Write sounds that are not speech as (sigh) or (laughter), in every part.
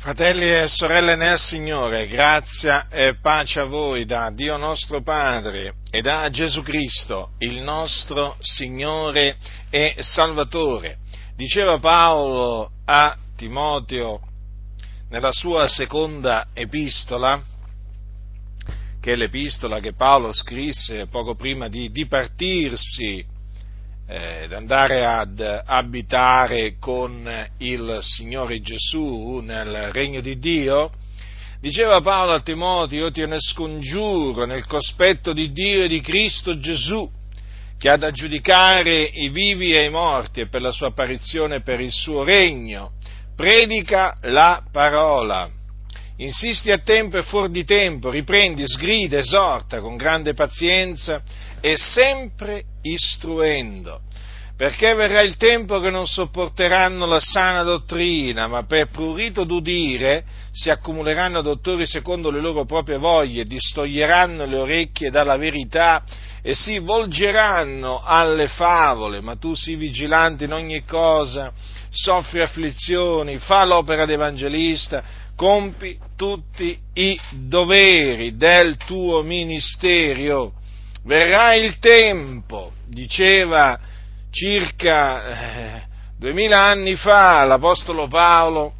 Fratelli e sorelle nel Signore, grazia e pace a voi da Dio nostro Padre e da Gesù Cristo, il nostro Signore e Salvatore. Diceva Paolo a Timoteo nella sua seconda epistola, che è l'epistola che Paolo scrisse poco prima di dipartirsi eh, andare ad abitare con il Signore Gesù nel regno di Dio, diceva Paolo a Timoteo, io ti ne scongiuro nel cospetto di Dio e di Cristo Gesù, che ha da giudicare i vivi e i morti e per la sua apparizione e per il suo regno, predica la parola. Insisti a tempo e fuori di tempo, riprendi, sgrida, esorta con grande pazienza e sempre istruendo, perché verrà il tempo che non sopporteranno la sana dottrina, ma per prurito d'udire si accumuleranno dottori secondo le loro proprie voglie, distoglieranno le orecchie dalla verità e si volgeranno alle favole, ma tu sii vigilante in ogni cosa, soffri afflizioni, fa l'opera d'evangelista, compi tutti i doveri del tuo ministerio verrà il tempo, diceva circa eh, duemila anni fa l'Apostolo Paolo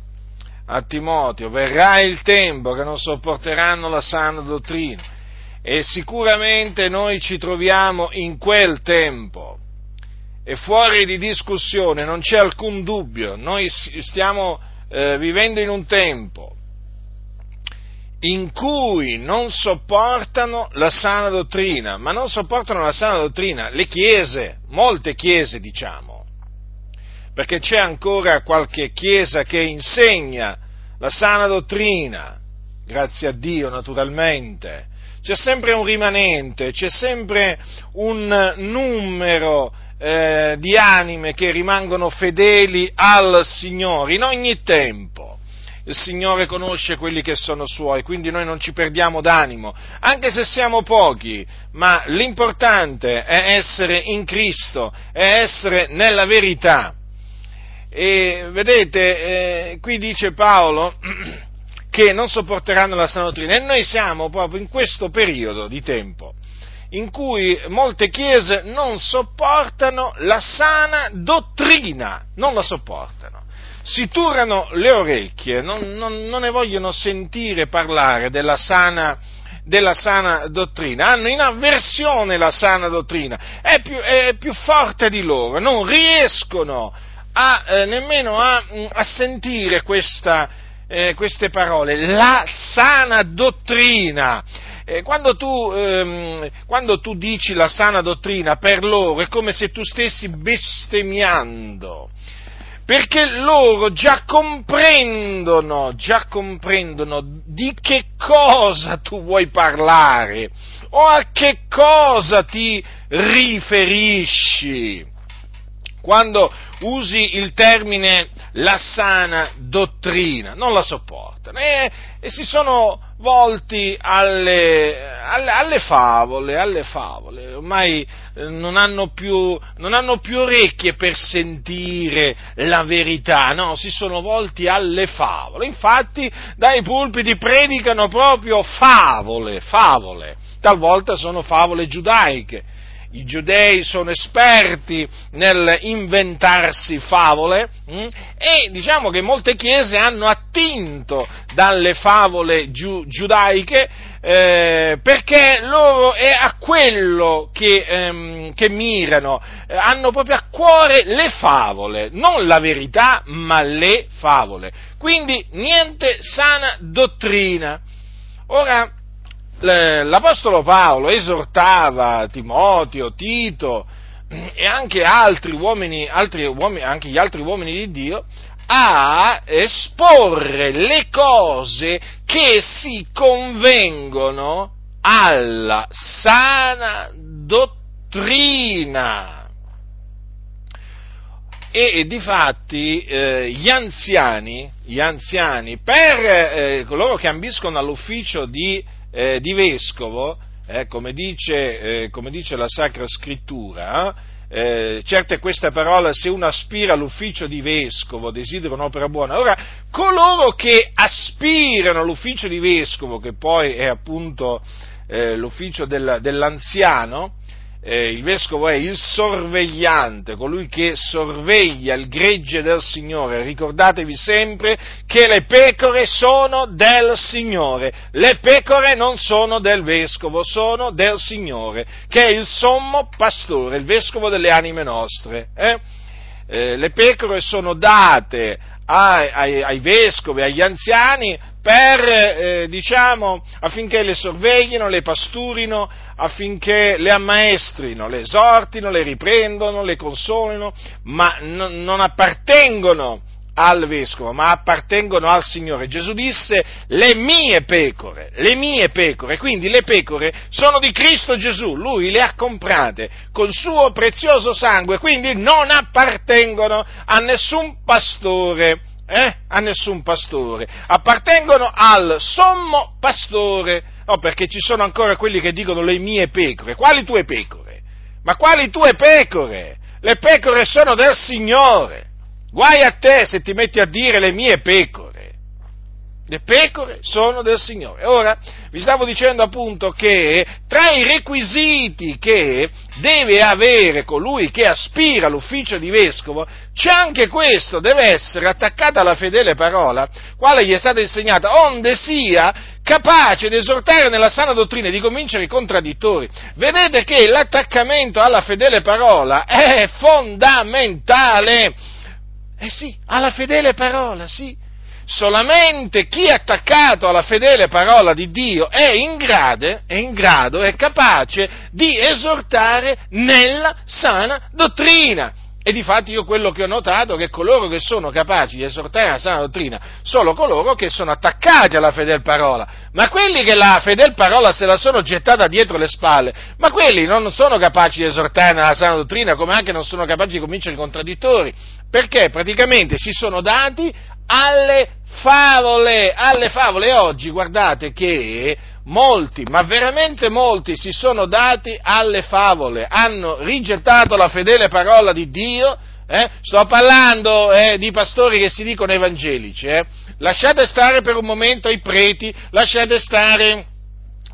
a Timoteo, verrà il tempo che non sopporteranno la sana dottrina. E sicuramente noi ci troviamo in quel tempo. E fuori di discussione, non c'è alcun dubbio, noi stiamo eh, vivendo in un tempo in cui non sopportano la sana dottrina, ma non sopportano la sana dottrina le chiese, molte chiese diciamo, perché c'è ancora qualche chiesa che insegna la sana dottrina, grazie a Dio naturalmente, c'è sempre un rimanente, c'è sempre un numero eh, di anime che rimangono fedeli al Signore in ogni tempo il Signore conosce quelli che sono suoi, quindi noi non ci perdiamo d'animo, anche se siamo pochi, ma l'importante è essere in Cristo, è essere nella verità. E vedete, eh, qui dice Paolo (clears throat) che non sopporteranno la sana dottrina. E noi siamo proprio in questo periodo di tempo in cui molte chiese non sopportano la sana dottrina, non la sopportano si turano le orecchie, non, non, non ne vogliono sentire parlare della sana, della sana dottrina, hanno in avversione la sana dottrina, è più, è più forte di loro, non riescono a, eh, nemmeno a, a sentire questa, eh, queste parole, la sana dottrina. Eh, quando, tu, ehm, quando tu dici la sana dottrina per loro è come se tu stessi bestemmiando perché loro già comprendono, già comprendono di che cosa tu vuoi parlare o a che cosa ti riferisci. Quando usi il termine la sana dottrina, non la sopportano. E, e si sono volti alle, alle, alle, favole, alle favole, ormai eh, non hanno, più, non hanno più orecchie per sentire la verità, no, si sono volti alle favole, infatti dai pulpiti predicano proprio favole, favole, talvolta sono favole giudaiche, i giudei sono esperti nel inventarsi favole mh? Mm? e diciamo che molte chiese hanno attinto dalle favole giu- giudaiche eh, perché loro è a quello che, ehm, che mirano, eh, hanno proprio a cuore le favole, non la verità ma le favole. Quindi niente sana dottrina. Ora, l'Apostolo Paolo esortava Timoteo, Tito e anche altri uomini, altri uomini, anche gli altri uomini di Dio a esporre le cose che si convengono alla sana dottrina. E, e difatti eh, gli anziani, gli anziani per eh, coloro che ambiscono all'ufficio di eh, di vescovo, eh, come, dice, eh, come, dice, la Sacra Scrittura, eh, certo è questa parola, se uno aspira all'ufficio di vescovo, desidera un'opera buona. Ora, coloro che aspirano all'ufficio di vescovo, che poi è appunto eh, l'ufficio del, dell'anziano, eh, il vescovo è il sorvegliante, colui che sorveglia il gregge del Signore. Ricordatevi sempre che le pecore sono del Signore, le pecore non sono del vescovo, sono del Signore, che è il sommo pastore, il vescovo delle anime nostre. Eh? Eh, le pecore sono date ai, ai, ai vescovi, agli anziani, per, eh, diciamo, affinché le sorveglino, le pasturino, affinché le ammaestrino, le esortino, le riprendono, le consolino, ma n- non appartengono al vescovo, ma appartengono al Signore. Gesù disse le mie pecore, le mie pecore, quindi le pecore sono di Cristo Gesù, lui le ha comprate col suo prezioso sangue, quindi non appartengono a nessun pastore eh? a nessun pastore, appartengono al sommo pastore, no, perché ci sono ancora quelli che dicono le mie pecore, quali tue pecore? Ma quali tue pecore? Le pecore sono del Signore, guai a te se ti metti a dire le mie pecore. Le pecore sono del Signore. Ora, vi stavo dicendo appunto che tra i requisiti che deve avere colui che aspira all'ufficio di vescovo, c'è anche questo, deve essere attaccata alla fedele parola, quale gli è stata insegnata, onde sia capace di esortare nella sana dottrina e di convincere i contraddittori. Vedete che l'attaccamento alla fedele parola è fondamentale. Eh sì, alla fedele parola, sì solamente chi è attaccato alla fedele parola di Dio è in, grado, è in grado, è capace di esortare nella sana dottrina. E difatti io quello che ho notato è che coloro che sono capaci di esortare la sana dottrina sono coloro che sono attaccati alla fedel parola, ma quelli che la fedel parola se la sono gettata dietro le spalle, ma quelli non sono capaci di esortare nella sana dottrina come anche non sono capaci di convincere i contraddittori, perché praticamente si sono dati alle favole, alle favole. Oggi guardate che molti, ma veramente molti, si sono dati alle favole, hanno rigettato la fedele parola di Dio. Eh? Sto parlando eh, di pastori che si dicono evangelici. Eh? Lasciate stare per un momento i preti, lasciate stare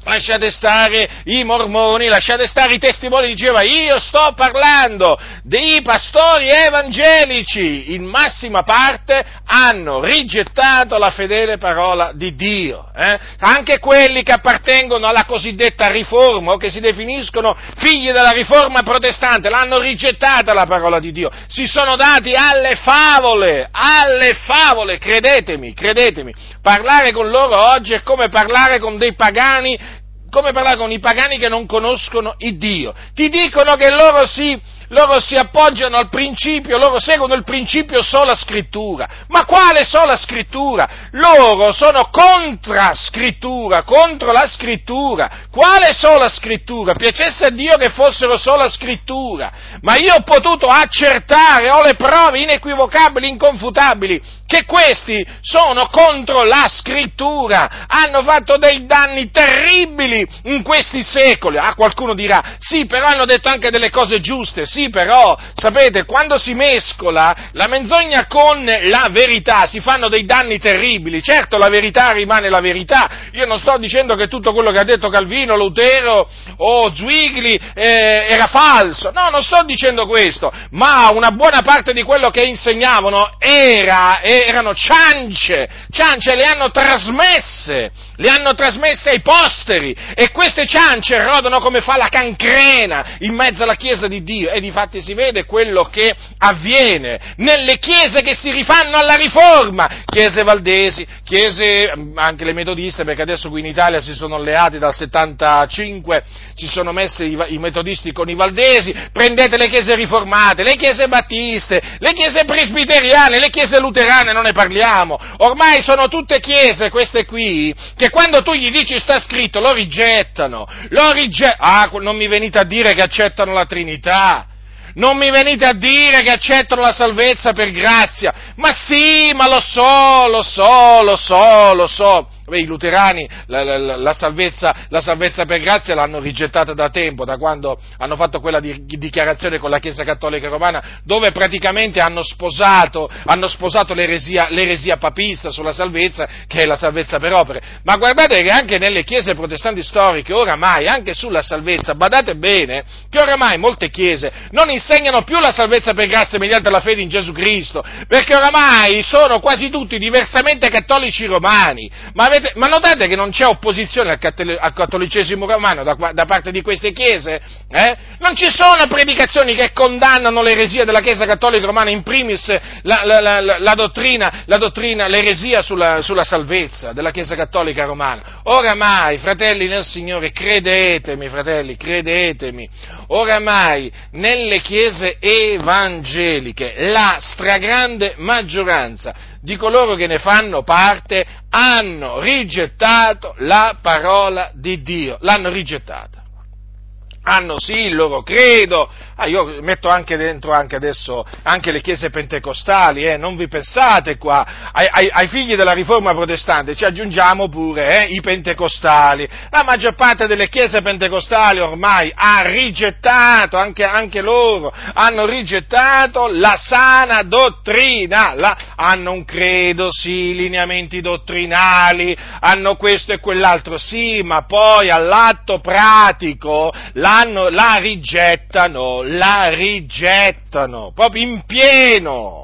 lasciate stare i mormoni, lasciate stare i testimoni di Geova, io sto parlando dei pastori evangelici, in massima parte hanno rigettato la fedele parola di Dio, eh? anche quelli che appartengono alla cosiddetta riforma o che si definiscono figli della riforma protestante, l'hanno rigettata la parola di Dio, si sono dati alle favole, alle favole, credetemi, credetemi, parlare con loro oggi è come parlare con dei pagani come parlare con i pagani che non conoscono il Dio. Ti dicono che loro si loro si appoggiano al principio, loro seguono il principio sola scrittura. Ma quale sola scrittura? Loro sono contra scrittura, contro la scrittura. Quale sola scrittura? Piacesse a Dio che fossero sola scrittura. Ma io ho potuto accertare, ho le prove inequivocabili, inconfutabili, che questi sono contro la scrittura. Hanno fatto dei danni terribili in questi secoli. Ah, qualcuno dirà, sì, però hanno detto anche delle cose giuste sì, però, sapete, quando si mescola la menzogna con la verità si fanno dei danni terribili. Certo, la verità rimane la verità. Io non sto dicendo che tutto quello che ha detto Calvino, Lutero o Zwigli eh, era falso. No, non sto dicendo questo. Ma una buona parte di quello che insegnavano era, erano ciance. Ciance le hanno trasmesse. Le hanno trasmesse ai posteri. E queste ciance rodano come fa la cancrena in mezzo alla Chiesa di Dio. E difatti si vede quello che avviene nelle chiese che si rifanno alla riforma, chiese valdesi, chiese anche le metodiste, perché adesso qui in Italia si sono alleati dal 75, si sono messi i metodisti con i valdesi, prendete le chiese riformate, le chiese battiste, le chiese presbiteriane, le chiese luterane, non ne parliamo, ormai sono tutte chiese queste qui, che quando tu gli dici sta scritto lo rigettano, lo rigettano, ah, non mi venite a dire che accettano la Trinità, non mi venite a dire che accettano la salvezza per grazia. Ma sì, ma lo so, lo so, lo so, lo so. Beh, I luterani la, la, la, salvezza, la, salvezza, per grazia l'hanno rigettata da tempo, da quando hanno fatto quella di, dichiarazione con la Chiesa Cattolica Romana, dove praticamente hanno sposato, hanno sposato l'eresia, l'eresia, papista sulla salvezza, che è la salvezza per opere. Ma guardate che anche nelle chiese protestanti storiche, oramai, anche sulla salvezza, badate bene, che oramai molte chiese non insegnano più la salvezza per grazia mediante la fede in Gesù Cristo, perché oramai sono quasi tutti diversamente cattolici romani. Ma avete, ma notate che non c'è opposizione al, cattolic- al cattolicesimo romano da, da, parte di queste chiese? Eh? Non ci sono predicazioni che condannano l'eresia della Chiesa cattolica romana, in primis la, la, la, la dottrina, dottrina, l'eresia sulla, sulla, salvezza della Chiesa cattolica romana. Oramai, fratelli nel Signore, credetemi, fratelli, credetemi, oramai nelle chiese evangeliche la stragrande maggioranza di coloro che ne fanno parte hanno rigettato la parola di Dio, l'hanno rigettata hanno sì il loro credo, ah, io metto anche dentro anche adesso anche le chiese pentecostali, eh, non vi pensate qua, ai, ai, ai, figli della riforma protestante ci aggiungiamo pure eh, i pentecostali, la maggior parte delle chiese pentecostali ormai ha rigettato, anche, anche loro, hanno rigettato la sana dottrina, la, hanno un credo, sì, lineamenti dottrinali, hanno questo e quell'altro, sì, ma poi all'atto pratico la fanno, la rigettano, la rigettano, proprio in pieno.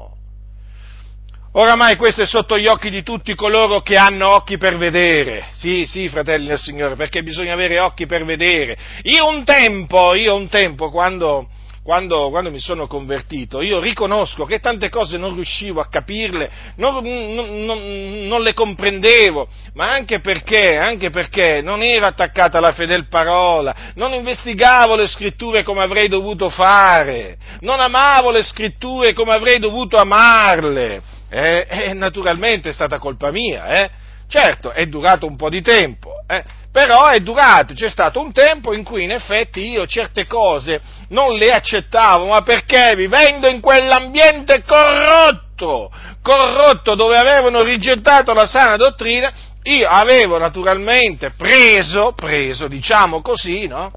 Oramai questo è sotto gli occhi di tutti coloro che hanno occhi per vedere. Sì, sì, fratelli del Signore, perché bisogna avere occhi per vedere. Io un tempo, io un tempo, quando, quando, quando, mi sono convertito, io riconosco che tante cose non riuscivo a capirle, non, non, non, non le comprendevo, ma anche perché, anche perché non ero attaccata alla fedel parola, non investigavo le scritture come avrei dovuto fare, non amavo le scritture come avrei dovuto amarle. Eh, eh, naturalmente è stata colpa mia, eh? Certo, è durato un po' di tempo, eh? Però è durato, c'è stato un tempo in cui in effetti io certe cose non le accettavo, ma perché vivendo in quell'ambiente corrotto, corrotto dove avevano rigettato la sana dottrina, io avevo naturalmente preso, preso, diciamo così, no?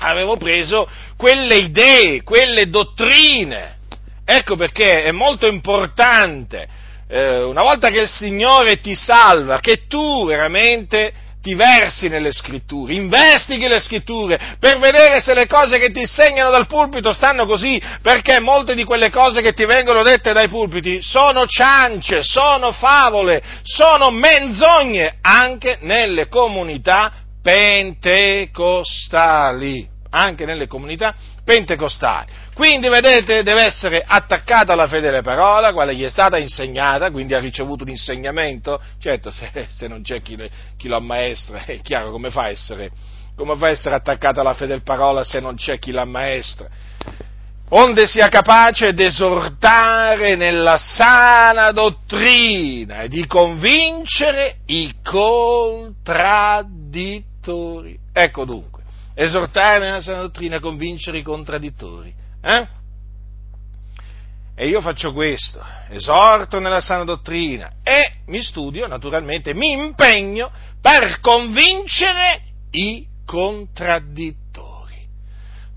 Avevo preso quelle idee, quelle dottrine. Ecco perché è molto importante, eh, una volta che il Signore ti salva, che tu veramente ti versi nelle scritture, investighi le scritture per vedere se le cose che ti insegnano dal pulpito stanno così, perché molte di quelle cose che ti vengono dette dai pulpiti sono ciance, sono favole, sono menzogne anche nelle comunità pentecostali, anche nelle comunità pentecostali. Quindi, vedete, deve essere attaccata alla fedele parola, quale gli è stata insegnata, quindi ha ricevuto un insegnamento. Certo, se, se non c'è chi, chi, lo ammaestra, è chiaro come fa a essere, come fa a essere attaccata alla fedele parola se non c'è chi l'ammaestra. Onde sia capace d'esortare nella sana dottrina e di convincere i contraddittori. Ecco dunque, esortare nella sana dottrina e convincere i contraddittori. Eh? E io faccio questo, esorto nella sana dottrina e mi studio, naturalmente, mi impegno per convincere i contraddittori.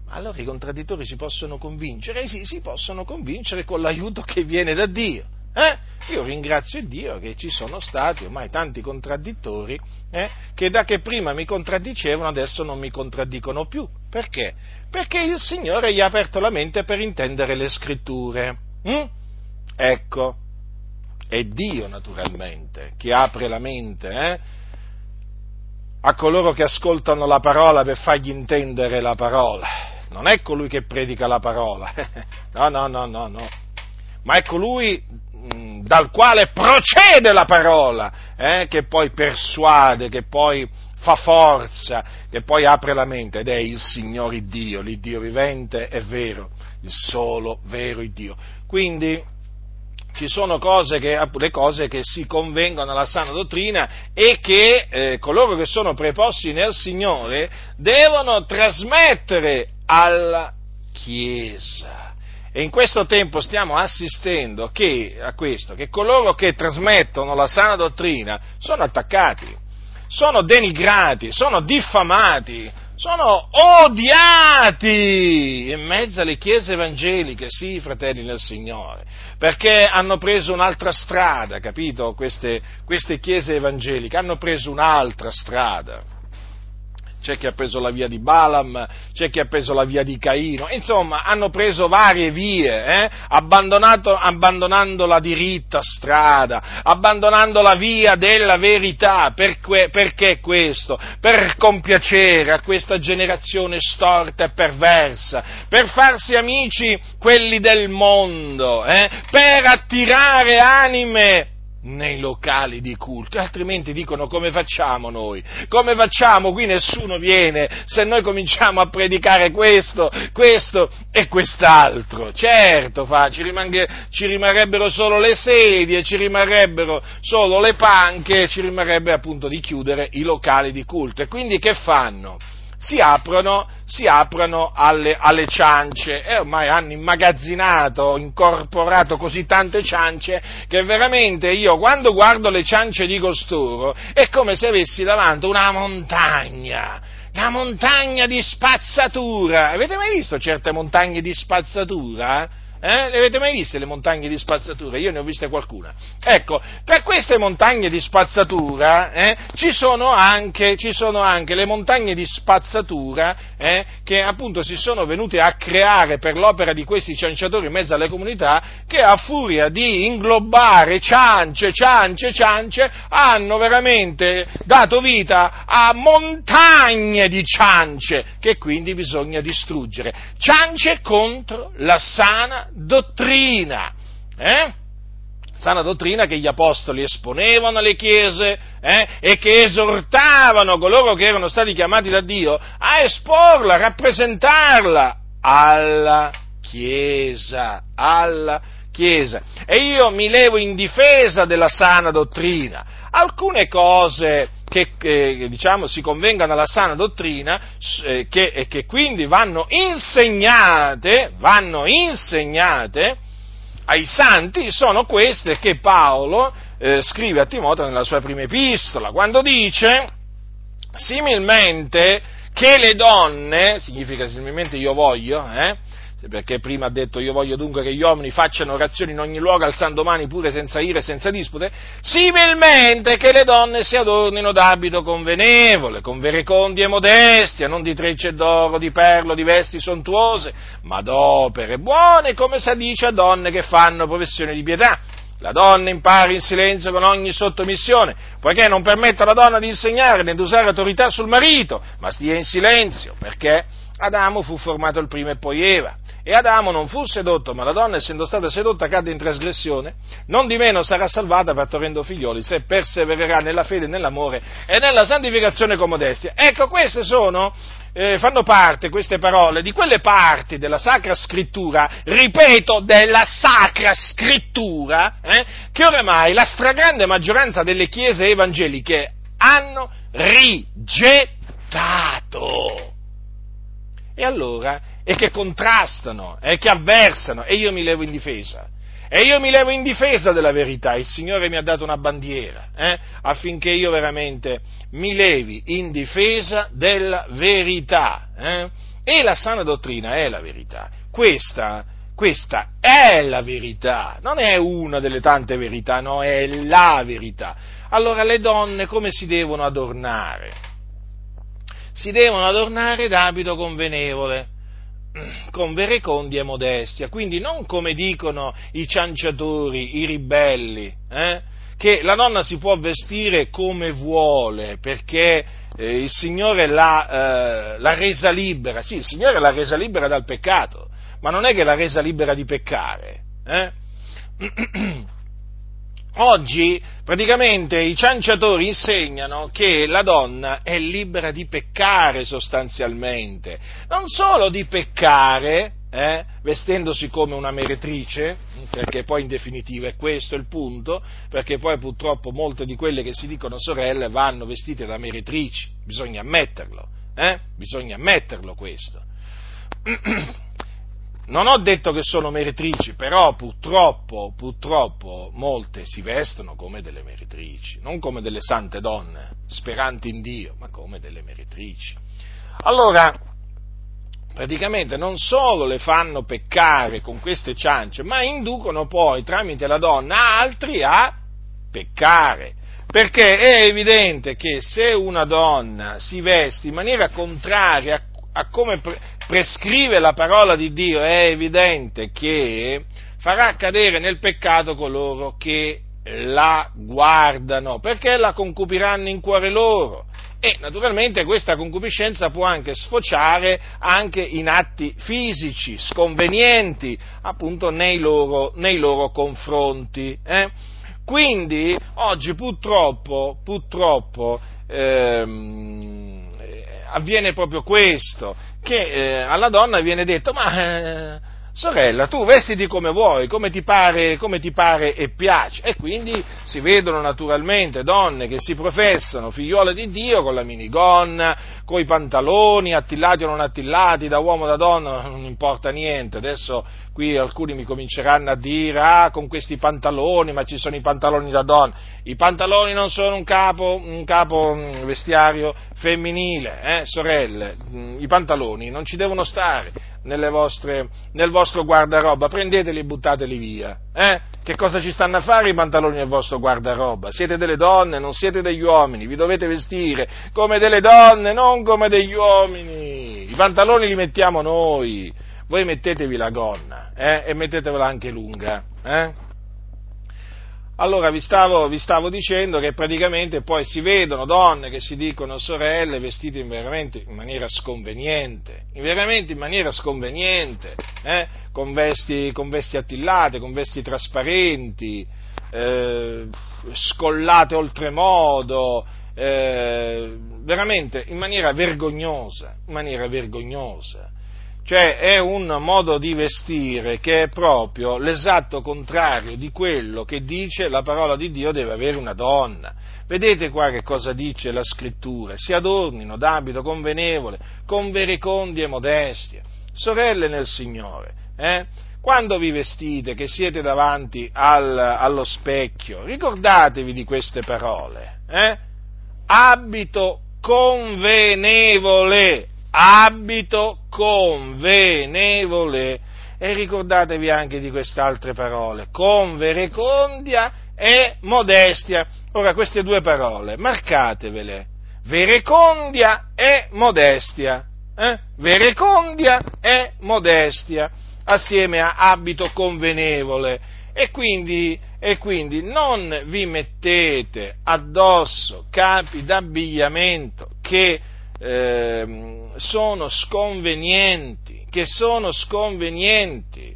Ma allora i contraddittori si possono convincere? Eh sì, si possono convincere con l'aiuto che viene da Dio. Eh? Io ringrazio Dio che ci sono stati ormai tanti contraddittori eh, che da che prima mi contraddicevano adesso non mi contraddicono più. Perché? Perché il Signore gli ha aperto la mente per intendere le scritture. Mm? Ecco, è Dio naturalmente che apre la mente eh, a coloro che ascoltano la parola per fargli intendere la parola. Non è colui che predica la parola, (laughs) no, no, no, no, no, ma è colui mm, dal quale procede la parola, eh, che poi persuade, che poi fa forza, che poi apre la mente ed è il Signore Dio, l'Iddio vivente è vero, il solo vero Dio. Quindi ci sono cose che, le cose che si convengono alla sana dottrina e che eh, coloro che sono preposti nel Signore devono trasmettere alla Chiesa E in questo tempo stiamo assistendo che, a questo, che coloro che trasmettono la sana dottrina sono attaccati, sono denigrati, sono diffamati, sono odiati in mezzo alle chiese evangeliche, sì, fratelli del Signore, perché hanno preso un'altra strada, capito? Queste, queste chiese evangeliche hanno preso un'altra strada c'è chi ha preso la via di Balaam, c'è chi ha preso la via di Caino, insomma hanno preso varie vie, eh? abbandonando la diritta strada, abbandonando la via della verità, per que- perché questo? Per compiacere a questa generazione storta e perversa, per farsi amici quelli del mondo, eh? per attirare anime nei locali di culto, altrimenti dicono come facciamo noi? Come facciamo? Qui nessuno viene se noi cominciamo a predicare questo, questo e quest'altro. Certo, fa, ci, rimange, ci rimarrebbero solo le sedie, ci rimarrebbero solo le panche, ci rimarrebbe appunto di chiudere i locali di culto. E quindi che fanno? Si aprono, si aprono alle, alle, ciance e ormai hanno immagazzinato, incorporato così tante ciance che veramente io quando guardo le ciance di costoro è come se avessi davanti una montagna, una montagna di spazzatura. Avete mai visto certe montagne di spazzatura? Eh? Le avete mai viste le montagne di spazzatura? Io ne ho viste qualcuna. Ecco, tra queste montagne di spazzatura eh, ci, sono anche, ci, sono anche, le montagne di spazzatura eh, che appunto si sono venute a creare per l'opera di questi cianciatori in mezzo alle comunità che a furia di inglobare ciance, ciance, ciance hanno veramente dato vita a montagne di ciance che quindi bisogna distruggere. Ciance contro la sana dottrina. Eh? Sana dottrina che gli apostoli esponevano alle chiese eh? e che esortavano coloro che erano stati chiamati da Dio a esporla, a rappresentarla alla Chiesa, alla Chiesa. E io mi levo in difesa della sana dottrina. Alcune cose che, che diciamo, si convengano alla sana dottrina eh, che, e che quindi vanno insegnate, vanno insegnate ai santi sono queste che Paolo eh, scrive a Timoteo nella sua prima epistola, quando dice similmente che le donne, significa similmente io voglio, eh, perché prima ha detto io voglio dunque che gli uomini facciano orazioni in ogni luogo alzando mani pure senza ire e senza dispute, similmente che le donne si adornino d'abito convenevole, con verecondi e modestia, non di trecce d'oro, di perlo, di vesti sontuose, ma d'opere buone, come si dice a donne che fanno professione di pietà. La donna impari in silenzio con ogni sottomissione, poiché non permette alla donna di insegnare né di usare autorità sul marito, ma stia in silenzio, perché Adamo fu formato il primo e poi Eva. E Adamo non fu sedotto, ma la donna, essendo stata sedotta, cadde in trasgressione, non di meno sarà salvata partorendo figlioli, se persevererà nella fede, nell'amore e nella santificazione con modestia. Ecco, queste sono, eh, fanno parte, queste parole, di quelle parti della Sacra Scrittura, ripeto, della Sacra Scrittura, eh, che oramai la stragrande maggioranza delle chiese evangeliche hanno rigettato. E allora e che contrastano e che avversano e io mi levo in difesa. E io mi levo in difesa della verità, il Signore mi ha dato una bandiera eh, affinché io veramente mi levi in difesa della verità. Eh? E la sana dottrina è la verità. Questa, questa è la verità, non è una delle tante verità, no, è la verità. Allora le donne come si devono adornare? Si devono adornare d'abito convenevole con verecondi e modestia, quindi non come dicono i cianciatori, i ribelli, eh? che la donna si può vestire come vuole perché eh, il Signore l'ha, eh, l'ha resa libera, sì, il Signore l'ha resa libera dal peccato, ma non è che l'ha resa libera di peccare. Eh? (clears throat) Oggi praticamente i cianciatori insegnano che la donna è libera di peccare sostanzialmente, non solo di peccare, eh, vestendosi come una meretrice, perché poi in definitiva è questo il punto, perché poi purtroppo molte di quelle che si dicono sorelle vanno vestite da meretrici, bisogna ammetterlo, eh? bisogna ammetterlo questo. (clears throat) non ho detto che sono meretrici, però purtroppo, purtroppo molte si vestono come delle meretrici, non come delle sante donne, speranti in Dio, ma come delle meretrici. Allora, praticamente non solo le fanno peccare con queste ciance, ma inducono poi tramite la donna altri a peccare. Perché è evidente che se una donna si veste in maniera contraria a come prescrive la parola di Dio, è evidente che farà cadere nel peccato coloro che la guardano, perché la concupiranno in cuore loro. E naturalmente questa concupiscenza può anche sfociare anche in atti fisici, sconvenienti, appunto nei loro, nei loro confronti. Eh? Quindi oggi purtroppo, purtroppo ehm, avviene proprio questo, che eh, alla donna viene detto, ma eh, sorella, tu vestiti come vuoi, come ti, pare, come ti pare e piace. E quindi si vedono naturalmente donne che si professano figliuole di Dio con la minigonna, con i pantaloni, attillati o non attillati, da uomo o da donna, (laughs) non importa niente. Adesso qui alcuni mi cominceranno a dire, ah, con questi pantaloni, ma ci sono i pantaloni da donna. I pantaloni non sono un capo, un capo mm, vestiario femminile, eh, sorelle, mm, i pantaloni non ci devono stare vostre, nel vostro guardaroba, prendeteli e buttateli via. Eh? Che cosa ci stanno a fare i pantaloni nel vostro guardaroba? Siete delle donne, non siete degli uomini, vi dovete vestire come delle donne, non come degli uomini. I pantaloni li mettiamo noi, voi mettetevi la gonna eh? e mettetevela anche lunga. Eh? Allora vi stavo, vi stavo, dicendo che praticamente poi si vedono donne che si dicono sorelle vestite in, veramente in maniera sconveniente, in veramente in maniera sconveniente, eh? con, vesti, con, vesti, attillate, con vesti trasparenti, eh, scollate oltremodo, eh, veramente in maniera vergognosa, in maniera vergognosa. Cioè è un modo di vestire che è proprio l'esatto contrario di quello che dice la parola di Dio deve avere una donna. Vedete qua che cosa dice la scrittura? Si adornino d'abito convenevole, con verecondi e modestia. Sorelle nel Signore, eh? quando vi vestite, che siete davanti al, allo specchio, ricordatevi di queste parole. Eh? Abito convenevole, abito convenevole. E ricordatevi anche di queste altre parole, con verecondia e modestia. Ora, queste due parole, marcatevele, verecondia e modestia. Eh? Verecondia e modestia, assieme a abito convenevole. E quindi, e quindi non vi mettete addosso capi d'abbigliamento che eh, sono sconvenienti, che sono sconvenienti.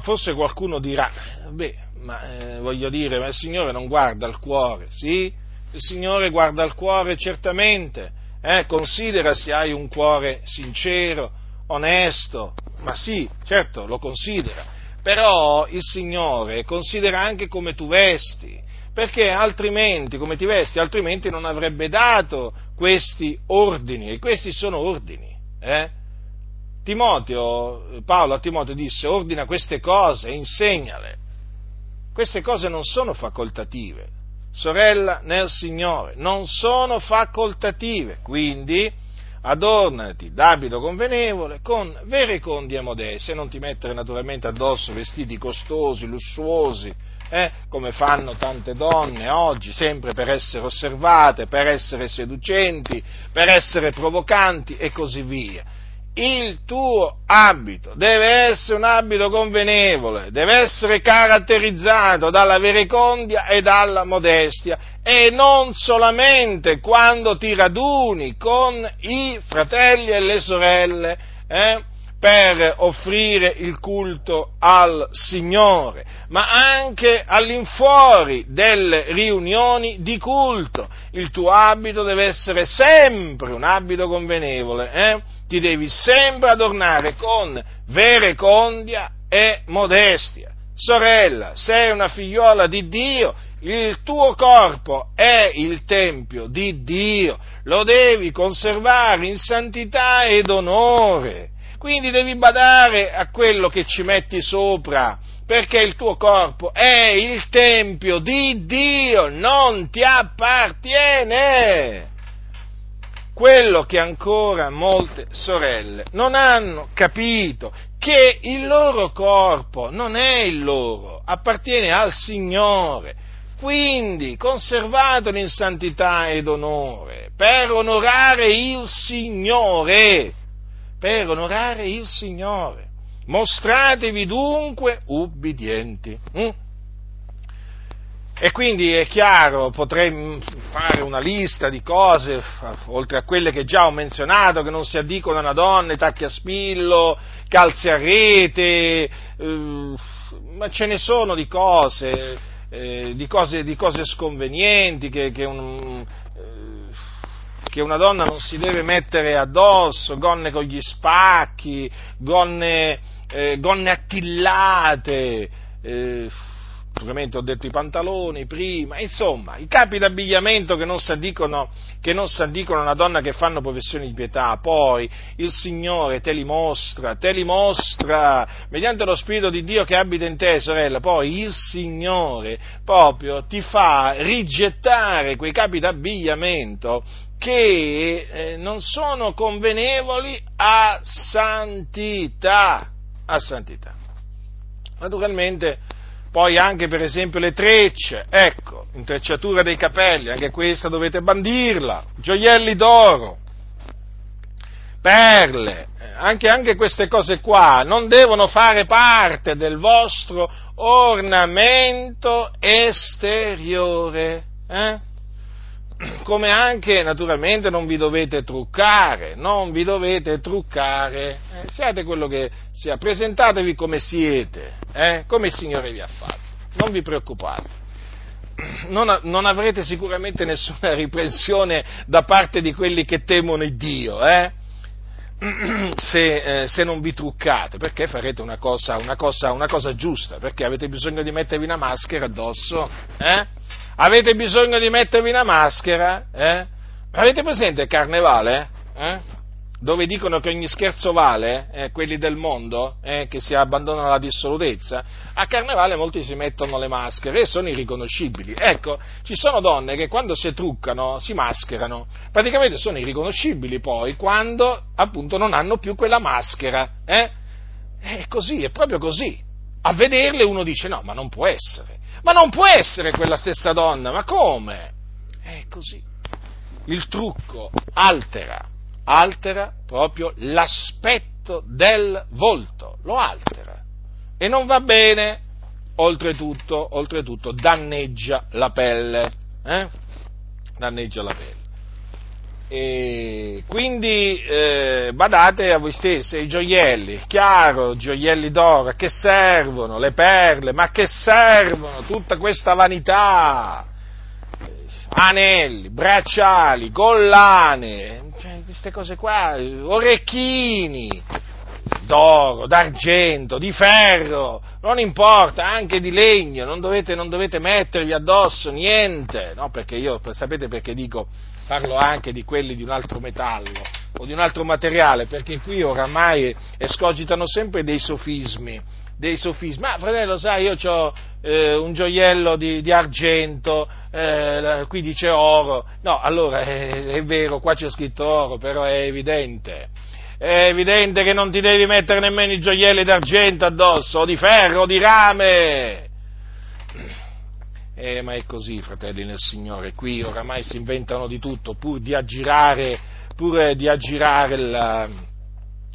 Forse qualcuno dirà, beh, ma eh, voglio dire, ma il Signore non guarda il cuore, sì? Il Signore guarda il cuore certamente, eh? considera se hai un cuore sincero, onesto, ma sì, certo, lo considera, però il Signore considera anche come tu vesti, perché altrimenti, come ti vesti, altrimenti non avrebbe dato questi ordini, e questi sono ordini. Eh? Timoteo, Paolo a Timoteo disse, ordina queste cose, insegnale. Queste cose non sono facoltative, sorella nel Signore, non sono facoltative, quindi adornati d'abito convenevole con vere condie modeste, non ti mettere naturalmente addosso vestiti costosi, lussuosi, eh, come fanno tante donne oggi, sempre per essere osservate, per essere seducenti, per essere provocanti e così via. Il tuo abito deve essere un abito convenevole, deve essere caratterizzato dalla verecondia e dalla modestia e non solamente quando ti raduni con i fratelli e le sorelle, eh, per offrire il culto al Signore, ma anche all'infuori delle riunioni di culto. Il tuo abito deve essere sempre un abito convenevole, eh? ti devi sempre adornare con verecondia e modestia. Sorella, sei una figliola di Dio, il tuo corpo è il Tempio di Dio, lo devi conservare in santità ed onore. Quindi devi badare a quello che ci metti sopra, perché il tuo corpo è il Tempio di Dio, non ti appartiene. Quello che ancora molte sorelle non hanno capito, che il loro corpo non è il loro, appartiene al Signore quindi conservatelo in santità ed onore, per onorare il Signore, per onorare il Signore. Mostratevi dunque ubbidienti. Mm? E quindi è chiaro, potrei fare una lista di cose, oltre a quelle che già ho menzionato, che non si addicono a una donna, tacchi a spillo, calze a rete, eh, ma ce ne sono di cose eh, di, cose, di, cose, sconvenienti che, che, un, che, una donna non si deve mettere addosso, gonne con gli spacchi, gonne, eh, gonne attillate, eh, Naturalmente ho detto i pantaloni prima, insomma, i capi d'abbigliamento che non si addicono, che non si addicono a una donna che fanno professione di pietà, poi il Signore te li mostra, te li mostra, mediante lo Spirito di Dio che abita in te, sorella, poi il Signore proprio ti fa rigettare quei capi d'abbigliamento che eh, non sono convenevoli a santità, a santità. Naturalmente, poi anche per esempio le trecce, ecco, intrecciatura dei capelli, anche questa dovete bandirla, gioielli d'oro, perle, anche, anche queste cose qua non devono fare parte del vostro ornamento esteriore. Eh? (clears throat) come anche naturalmente non vi dovete truccare, non vi dovete truccare, eh, siate quello che sia, presentatevi come siete, eh, come il Signore vi ha fatto, non vi preoccupate. (clears throat) Non, non, avrete sicuramente nessuna (laughs) riprensione da parte di quelli che temono il Dio, eh? (clears throat) se, eh, se, non vi truccate, perché farete una cosa, una, cosa, una cosa, giusta, perché avete bisogno di mettervi una maschera addosso, eh? Avete bisogno di mettervi una maschera? Eh? Avete presente il carnevale? Eh? Dove dicono che ogni scherzo vale, eh, quelli del mondo, eh, che si abbandonano alla dissolutezza, a carnevale molti si mettono le maschere e sono irriconoscibili. Ecco, ci sono donne che quando si truccano si mascherano, praticamente sono irriconoscibili poi quando appunto non hanno più quella maschera. Eh? È così, è proprio così. A vederle uno dice no, ma non può essere. Ma non può essere quella stessa donna, ma come? È così. Il trucco altera, altera proprio l'aspetto del volto, lo altera. E non va bene, oltretutto, oltretutto danneggia la pelle. Eh? Danneggia la pelle. E quindi eh, badate a voi stessi, i gioielli, chiaro, gioielli d'oro, che servono? Le perle, ma che servono tutta questa vanità? Anelli, bracciali, collane, cioè, queste cose qua, orecchini, d'oro, d'argento, di ferro, non importa, anche di legno, non dovete, non dovete mettervi addosso niente, no? Perché io, sapete perché dico parlo anche di quelli di un altro metallo o di un altro materiale, perché qui oramai escogitano sempre dei sofismi, dei sofismi. Ma fratello, sai, io ho eh, un gioiello di, di argento, eh, qui dice oro. No, allora è, è vero, qua c'è scritto oro, però è evidente. È evidente che non ti devi mettere nemmeno i gioielli d'argento addosso, o di ferro, o di rame. Eh, ma è così, fratelli nel Signore, qui oramai si inventano di tutto pur di aggirare, pur di aggirare la,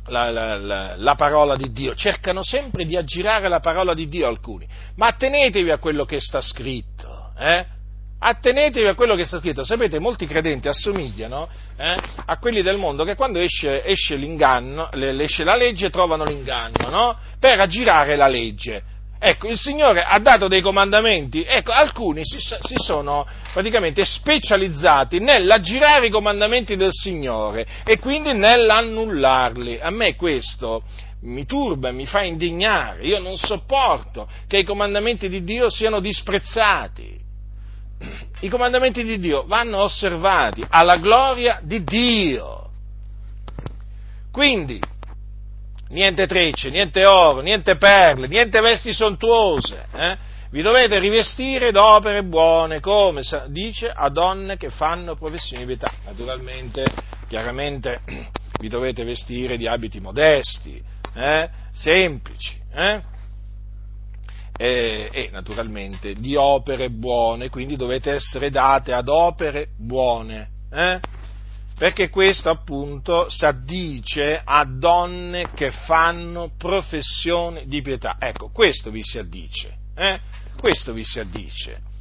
la, la, la, parola di Dio, cercano sempre di aggirare la parola di Dio alcuni, ma attenetevi a quello che sta scritto, eh? attenetevi a quello che sta scritto. Sapete, molti credenti assomigliano eh, a quelli del mondo che quando esce, esce, esce la legge trovano l'inganno no? per aggirare la legge. Ecco, il Signore ha dato dei comandamenti, ecco, alcuni si, si, sono praticamente specializzati nell'aggirare i comandamenti del Signore e quindi nell'annullarli. A me questo mi turba, mi fa indignare, io non sopporto che i comandamenti di Dio siano disprezzati. i comandamenti di Dio vanno osservati alla gloria di Dio. Quindi, niente trecce, niente oro, niente perle, niente vesti sontuose, eh? vi dovete rivestire d'opere buone, come dice a donne che fanno professione di pietà. Naturalmente, chiaramente, (clears throat) vi dovete vestire di abiti modesti, eh? semplici, eh? E, e, naturalmente di opere buone, quindi dovete essere date ad opere buone, eh? Perché questo appunto si addice a donne che fanno professione di pietà. Ecco, questo vi si addice, eh? questo vi si addice.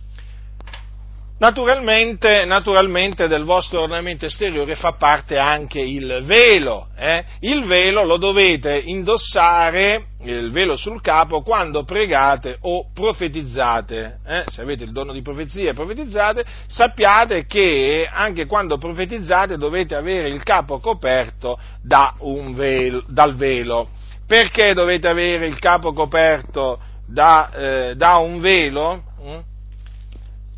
Naturalmente, naturalmente, del vostro ornamento esteriore fa parte anche il velo. Eh? Il velo lo dovete indossare, il velo sul capo, quando pregate o profetizzate. Eh? Se avete il dono di profezia e profetizzate, sappiate che anche quando profetizzate dovete avere il capo coperto da velo, dal velo. Perché dovete avere il capo coperto da, eh, da un velo? Mm?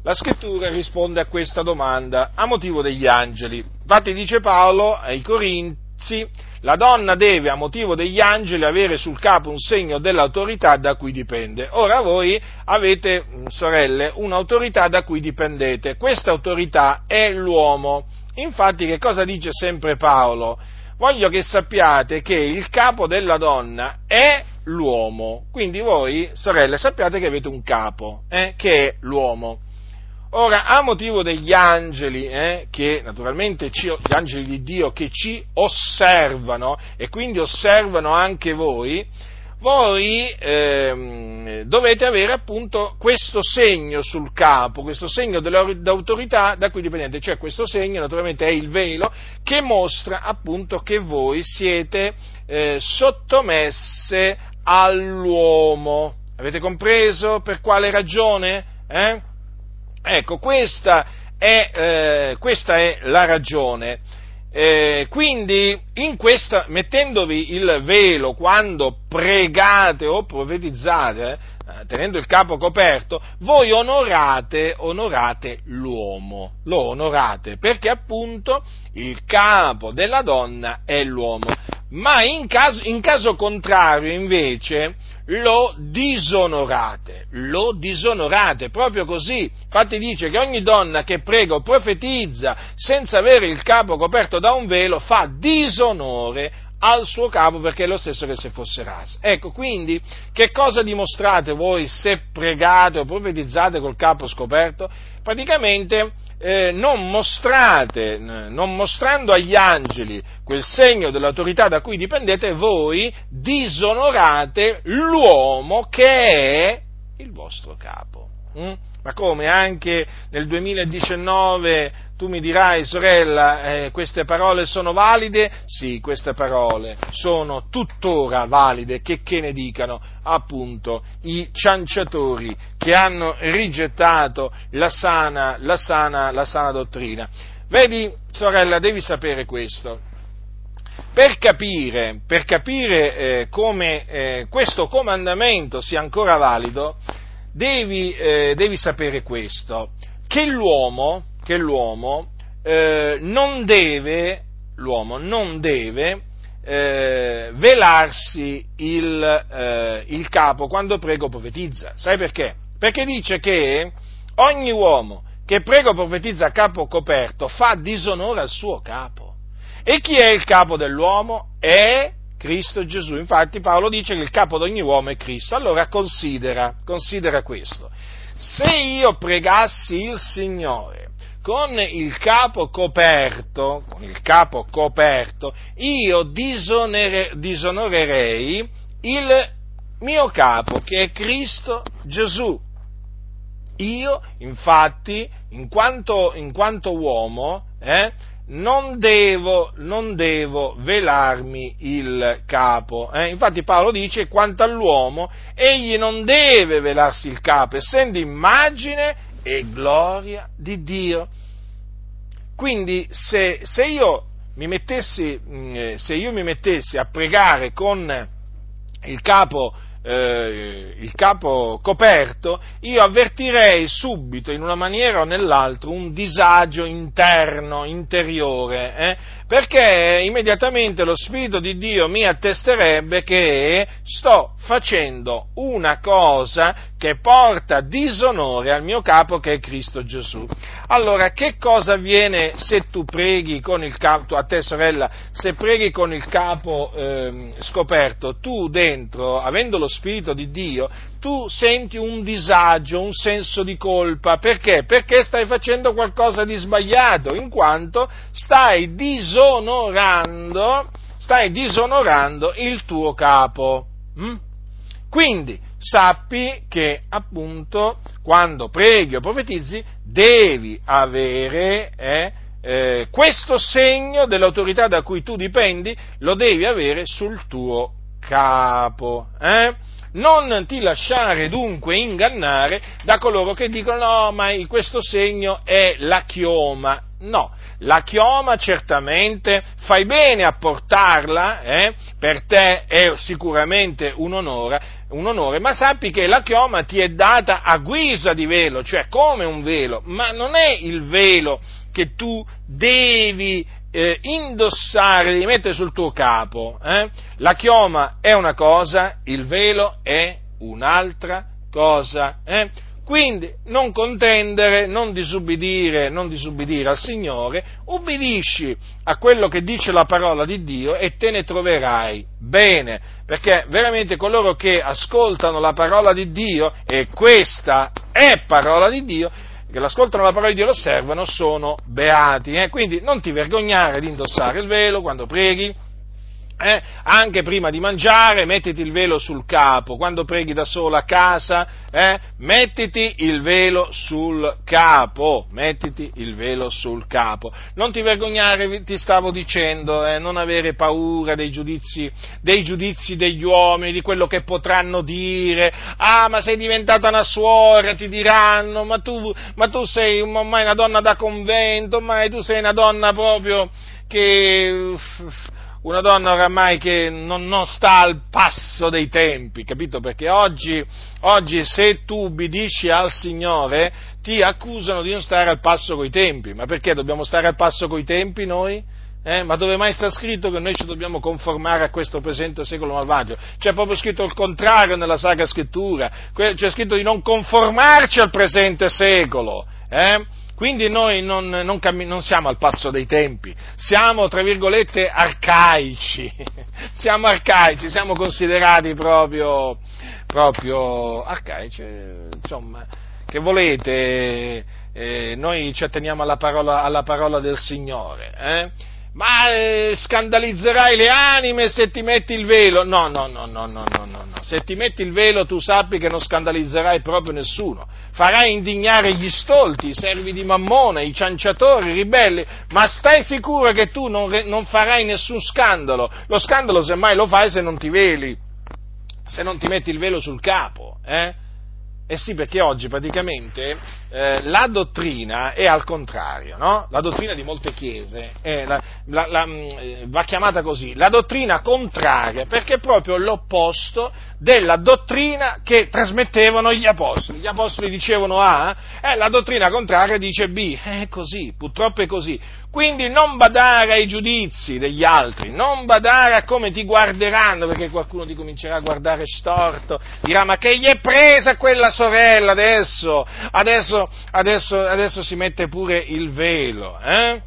La scrittura risponde a questa domanda a motivo degli angeli. Infatti dice Paolo ai Corinzi, la donna deve a motivo degli angeli avere sul capo un segno dell'autorità da cui dipende. Ora voi avete, mm, sorelle, un'autorità da cui dipendete. Questa autorità è l'uomo. Infatti che cosa dice sempre Paolo? Voglio che sappiate che il capo della donna è l'uomo. Quindi voi, sorelle, sappiate che avete un capo, eh, che è l'uomo. Ora, a motivo degli angeli, eh, che naturalmente ci, gli angeli di Dio che ci osservano e quindi osservano anche voi, voi ehm, dovete avere appunto questo segno sul capo, questo segno dell'autorità da cui dipendete, cioè questo segno naturalmente è il velo che mostra appunto che voi siete eh, sottomesse all'uomo. Avete compreso per quale ragione? Eh? Ecco, questa è, eh, questa è la ragione. Eh, quindi, questa, mettendovi il velo quando pregate o profetizzate, eh, tenendo il capo coperto, voi onorate, onorate l'uomo, lo onorate, perché appunto il capo della donna è l'uomo. Ma in caso, in caso contrario, invece, lo disonorate, lo disonorate, proprio così. Infatti dice che ogni donna che prega o profetizza senza avere il capo coperto da un velo fa disonore al suo capo perché è lo stesso che se fosse rasa. Ecco, quindi che cosa dimostrate voi se pregate o profetizzate col capo scoperto? Praticamente eh, non mostrate, non mostrando agli angeli quel segno dell'autorità da cui dipendete, voi disonorate l'uomo che è il vostro capo. Mm? Ma come anche nel 2019 tu mi dirai, sorella, eh, queste parole sono valide? Sì, queste parole sono tuttora valide, che, che ne dicano appunto i cianciatori che hanno rigettato la sana, la sana, la sana dottrina. Vedi, sorella, devi sapere questo. Per capire, per capire eh, come eh, questo comandamento sia ancora valido, devi, eh, devi sapere questo, che l'uomo, che l'uomo eh, non deve, l'uomo non deve eh, velarsi il, eh, il, capo quando prego profetizza. Sai perché? Perché dice che ogni uomo che prego profetizza a capo coperto fa disonore al suo capo. E chi è il capo dell'uomo? È Cristo Gesù. Infatti Paolo dice che il capo di ogni uomo è Cristo. Allora considera, considera questo. Se io pregassi il Signore con il capo coperto, con il capo coperto, io disonere, disonorerei il mio capo che è Cristo Gesù. Io, infatti, in quanto, in quanto uomo, eh, non devo, non devo velarmi il capo. Eh? Infatti Paolo dice, quanto all'uomo, egli non deve velarsi il capo, essendo immagine e gloria di Dio. Quindi se, se, io, mi mettessi, mm, se io mi mettessi a pregare con il capo eh, il capo coperto, io avvertirei subito, in una maniera o nell'altra, un disagio interno, interiore, eh? Perché immediatamente lo Spirito di Dio mi attesterebbe che sto facendo una cosa che porta disonore al mio capo che è Cristo Gesù. Allora, che cosa avviene se tu preghi con il capo, a te sorella, se preghi con il capo eh, scoperto, tu dentro, avendo lo Spirito di Dio, tu senti un disagio, un senso di colpa, perché? Perché stai facendo qualcosa di sbagliato, in quanto stai disonorando, stai disonorando il tuo capo. Mm? Quindi sappi che appunto quando preghi o profetizzi devi avere eh, eh, questo segno dell'autorità da cui tu dipendi, lo devi avere sul tuo capo. Eh? Non ti lasciare dunque ingannare da coloro che dicono no, ma questo segno è la chioma. No, la chioma certamente fai bene a portarla, eh? per te è sicuramente un onore, un onore, ma sappi che la chioma ti è data a guisa di velo, cioè come un velo, ma non è il velo che tu devi eh, indossare, devi mettere sul tuo capo. Eh? La chioma è una cosa, il velo è un'altra cosa. Eh? Quindi non contendere, non disubbidire, non disubbidire al Signore, ubbidisci a quello che dice la parola di Dio e te ne troverai bene, perché veramente coloro che ascoltano la parola di Dio, e questa è parola di Dio, che l'ascoltano la parola di Dio e lo osservano sono beati. Eh? Quindi non ti vergognare di indossare il velo quando preghi, eh, anche prima di mangiare, mettiti il velo sul capo, quando preghi da solo a casa, eh, mettiti il velo sul capo, mettiti il velo sul capo. Non ti vergognare, ti stavo dicendo, eh, non avere paura dei giudizi, dei giudizi degli uomini, di quello che potranno dire, ah ma sei diventata una suora, ti diranno, ma tu, ma tu sei ormai una donna da convento, ma tu sei una donna proprio che una donna oramai che non, non, sta al passo dei tempi, capito? Perché oggi, oggi se tu ubbidisci al Signore ti accusano di non stare al passo coi tempi, ma perché dobbiamo stare al passo coi tempi noi? Eh? Ma dove mai sta scritto che noi ci dobbiamo conformare a questo presente secolo malvagio? C'è proprio scritto il contrario nella Sacra Scrittura, c'è scritto di non conformarci al presente secolo. Eh? Quindi noi non, non, non, siamo al passo dei tempi, siamo, tra virgolette, arcaici, (laughs) siamo arcaici, siamo considerati proprio, proprio arcaici, insomma, che volete, eh, noi ci atteniamo alla parola, alla parola del Signore, eh? Ma eh, scandalizzerai le anime se ti metti il velo. No, no, no, no, no, no, no. Se ti metti il velo tu sappi che non scandalizzerai proprio nessuno. Farai indignare gli stolti, i servi di Mammona, i cianciatori, i ribelli, ma stai sicuro che tu non, non farai nessun scandalo. Lo scandalo semmai lo fai se non ti veli, se non ti metti il velo sul capo, eh? Eh sì, perché oggi praticamente eh, la dottrina è al contrario, no? La dottrina di molte chiese la, la, la, mm, va chiamata così, la dottrina contraria, perché è proprio l'opposto della dottrina che trasmettevano gli apostoli. Gli apostoli dicevano A, eh, la dottrina contraria dice B, eh, è così, purtroppo è così. Quindi non badare ai giudizi degli altri, non badare a come ti guarderanno, perché qualcuno ti comincerà a guardare storto, dirà ma che gli è presa quella sorella adesso, adesso, adesso, adesso si mette pure il velo, eh?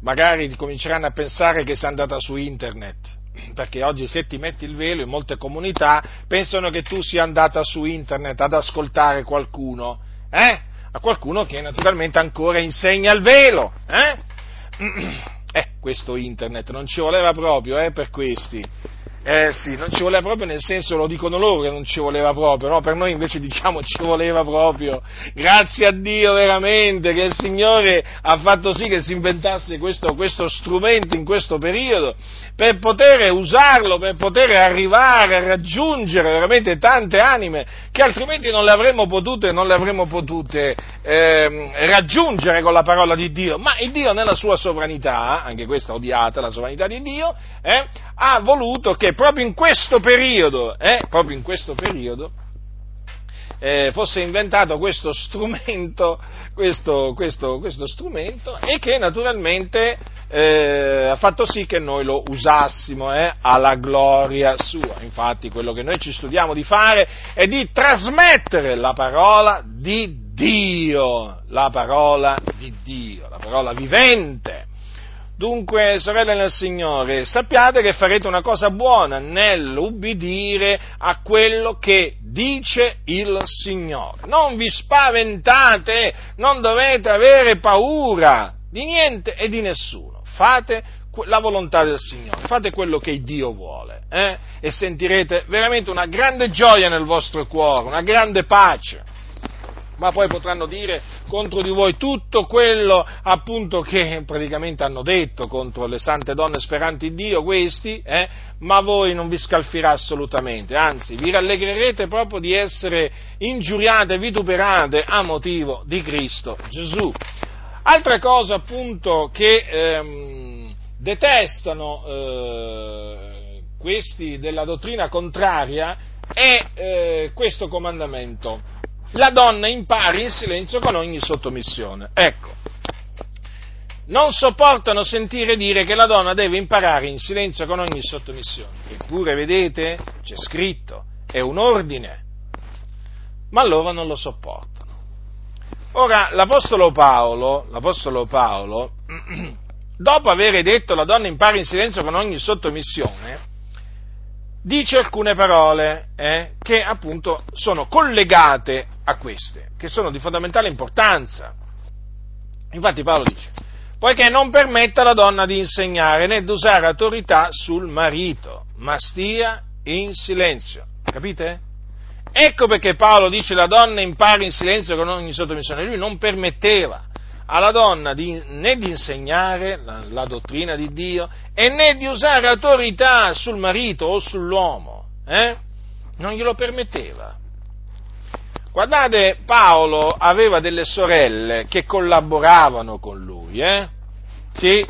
Magari ti cominceranno a pensare che sei andata su internet, perché oggi se ti metti il velo in molte comunità pensano che tu sia andata su internet ad ascoltare qualcuno, eh? A qualcuno che naturalmente ancora insegna il velo. Eh? (clears throat) eh questo internet non ci voleva proprio eh, per questi. Eh sì, non ci voleva proprio nel senso, lo dicono loro che non ci voleva proprio, no? per noi invece (laughs) diciamo ci voleva proprio. Grazie a Dio veramente che il Signore ha fatto sì che si inventasse questo, questo strumento in questo periodo per poter usarlo, per poter arrivare a raggiungere veramente tante anime che altrimenti non le avremmo potute, non le avremmo potute eh, raggiungere con la parola di Dio. Ma il Dio nella sua sovranità, anche questa odiata, la sovranità di Dio, eh, ha voluto che proprio in questo periodo, eh, proprio in questo periodo, eh, fosse inventato questo strumento, questo, questo, questo strumento e che naturalmente eh, ha fatto sì che noi lo usassimo eh, alla gloria sua. Infatti quello che noi ci studiamo di fare è di trasmettere la parola di Dio, la parola di Dio, la parola vivente. Dunque, sorelle nel Signore, sappiate che farete una cosa buona nell'ubbidire a quello che dice il Signore. Non vi spaventate, non dovete avere paura di niente e di nessuno. Fate la volontà del Signore, fate quello che Dio vuole eh? e sentirete veramente una grande gioia nel vostro cuore, una grande pace ma poi potranno dire contro di voi tutto quello appunto che praticamente hanno detto contro le sante donne speranti in Dio, questi, eh, ma voi non vi scalfirà assolutamente, anzi vi rallegrerete proprio di essere ingiuriate vituperate a motivo di Cristo Gesù. Altra cosa appunto che ehm, detestano eh, questi della dottrina contraria è eh, questo comandamento la donna impari in silenzio con ogni sottomissione. Ecco, non sopportano sentire dire che la donna deve imparare in silenzio con ogni sottomissione. Eppure, vedete, c'è scritto, è un ordine, ma loro non lo sopportano. Ora, l'Apostolo Paolo, l'Apostolo Paolo (clears throat) dopo aver detto la donna impari in silenzio con ogni sottomissione, dice alcune parole eh, che appunto sono collegate a queste, che sono di fondamentale importanza. Infatti Paolo dice, poiché non permetta alla donna di insegnare né di usare autorità sul marito, ma stia in silenzio. Capite? Ecco perché Paolo dice la donna impari in silenzio con ogni sottomissione. Lui non permetteva alla donna di, né di insegnare la, la, dottrina di Dio e né di usare autorità sul marito o sull'uomo. Eh? Non glielo permetteva. Guardate, Paolo aveva delle sorelle che collaboravano con lui, eh? Sì,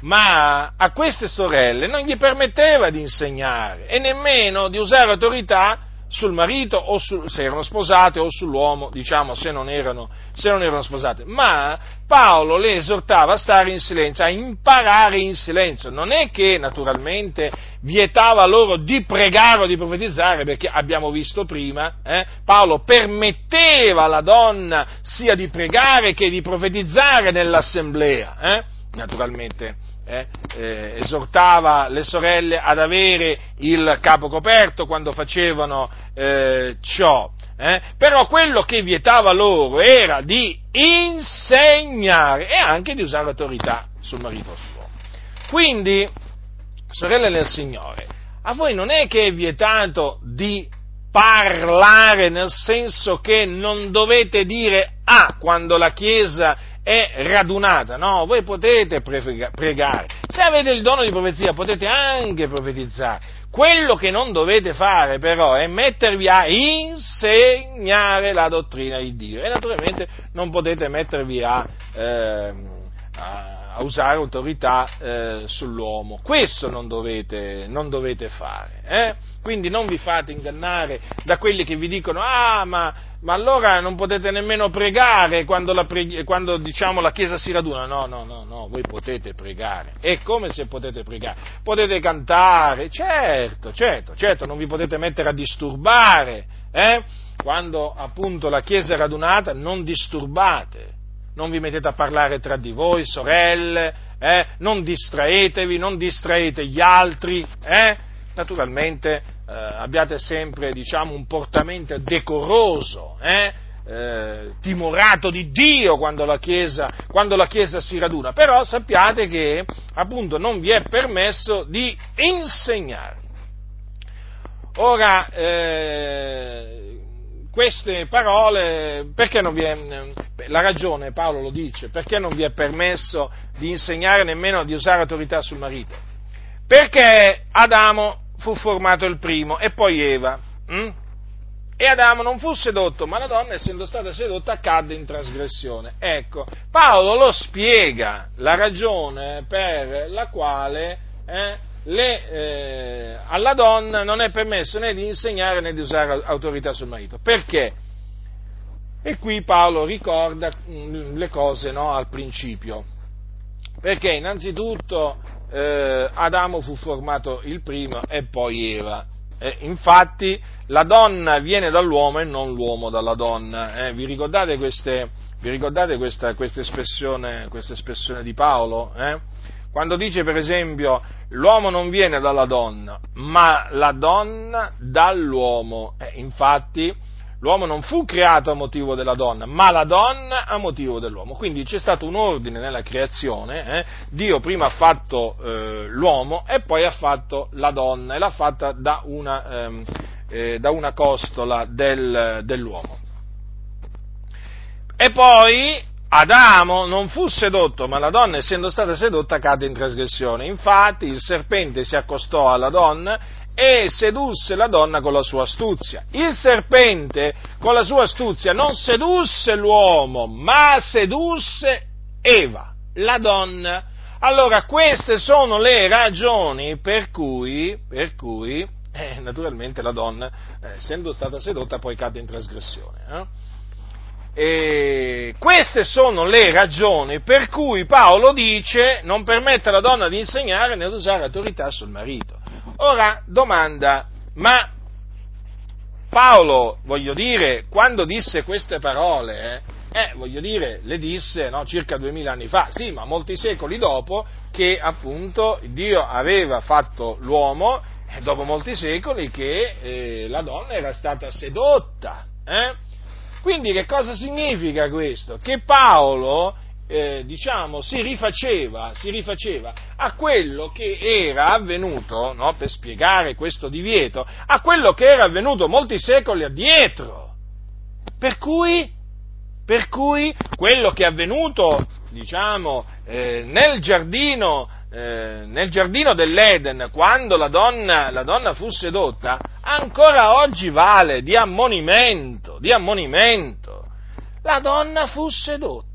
ma a queste sorelle non gli permetteva di insegnare e nemmeno di usare autorità sul marito o sul, se erano sposate o sull'uomo, diciamo, se non, erano, se non erano sposate. Ma Paolo le esortava a stare in silenzio, a imparare in silenzio. Non è che naturalmente vietava loro di pregare o di profetizzare, perché abbiamo visto prima, eh, Paolo permetteva alla donna sia di pregare che di profetizzare nell'assemblea. Eh? Naturalmente eh, eh, esortava le sorelle ad avere il capo coperto quando facevano eh, ciò. Eh. però quello che vietava loro era di insegnare e anche di usare autorità sul marito suo. Quindi, sorelle del Signore, a voi non è che è vietato di parlare nel senso che non dovete dire ah quando la Chiesa è radunata, no, voi potete pregare, se avete il dono di profezia potete anche profetizzare, quello che non dovete fare però è mettervi a insegnare la dottrina di Dio. E naturalmente non potete mettervi a, eh, a usare autorità eh, sull'uomo, questo non dovete, non dovete fare, eh? quindi non vi fate ingannare da quelli che vi dicono ah ma ma allora non potete nemmeno pregare quando, la, quando diciamo, la Chiesa si raduna. No, no, no, no, voi potete pregare. E come se potete pregare? Potete cantare, certo, certo, certo, non vi potete mettere a disturbare. Eh? Quando appunto la Chiesa è radunata, non disturbate. Non vi mettete a parlare tra di voi, sorelle, eh? non distraetevi, non distraete gli altri, eh? naturalmente eh, abbiate sempre diciamo, un portamento decoroso, eh? Eh, timorato di Dio quando la, chiesa, quando la, chiesa, si raduna, però sappiate che appunto non vi è permesso di insegnare. Ora, eh, queste parole, perché non vi è, la ragione Paolo lo dice, perché non vi è permesso di insegnare nemmeno di usare autorità sul marito? Perché Adamo fu formato il primo e poi Eva. Hm? E Adamo non fu sedotto, ma la donna, essendo stata sedotta, cadde in trasgressione. Ecco, Paolo lo spiega la ragione per la quale eh, le, eh, alla donna non è permesso né di insegnare né di usare autorità sul marito. Perché? E qui Paolo ricorda mm, le cose no, al principio. Perché innanzitutto eh, Adamo fu formato il primo e poi Eva. Eh, infatti la donna viene dall'uomo e non l'uomo dalla donna. Eh, vi ricordate, queste, vi ricordate questa, questa, espressione, questa, espressione, di Paolo? Quando dice per esempio l'uomo non viene dalla donna, ma la donna dall'uomo. Eh, infatti L'uomo non fu creato a motivo della donna, ma la donna a motivo dell'uomo. Quindi c'è stato un ordine nella creazione, eh? Dio prima ha fatto eh, l'uomo e poi ha fatto la donna e l'ha fatta da una, ehm, eh, da una costola del, dell'uomo. E poi Adamo non fu sedotto, ma la donna, essendo stata sedotta, cade in trasgressione. Infatti il serpente si accostò alla donna e sedusse la donna con la sua astuzia. Il serpente con la sua astuzia non sedusse l'uomo, ma sedusse Eva, la donna. Allora, queste sono le ragioni per cui, per cui eh, naturalmente la donna, eh, essendo stata sedotta, poi cade in trasgressione. Eh? E queste sono le ragioni per cui Paolo dice non permette alla donna di insegnare né di usare autorità sul marito. Ora, domanda, ma Paolo, voglio dire, quando disse queste parole, eh, eh, voglio dire, le disse no, circa duemila anni fa, sì, ma molti secoli dopo che appunto Dio aveva fatto l'uomo, e dopo molti secoli che eh, la donna era stata sedotta. Eh? Quindi che cosa significa questo? Che Paolo eh, diciamo, si rifaceva, si rifaceva, a quello che era avvenuto, no, per spiegare questo divieto, a quello che era avvenuto molti secoli addietro. Per cui, per cui quello che è avvenuto, diciamo, eh, nel giardino, eh, nel giardino dell'Eden, quando la donna, la donna fu sedotta, ancora oggi vale di ammonimento, di ammonimento. La donna fu sedotta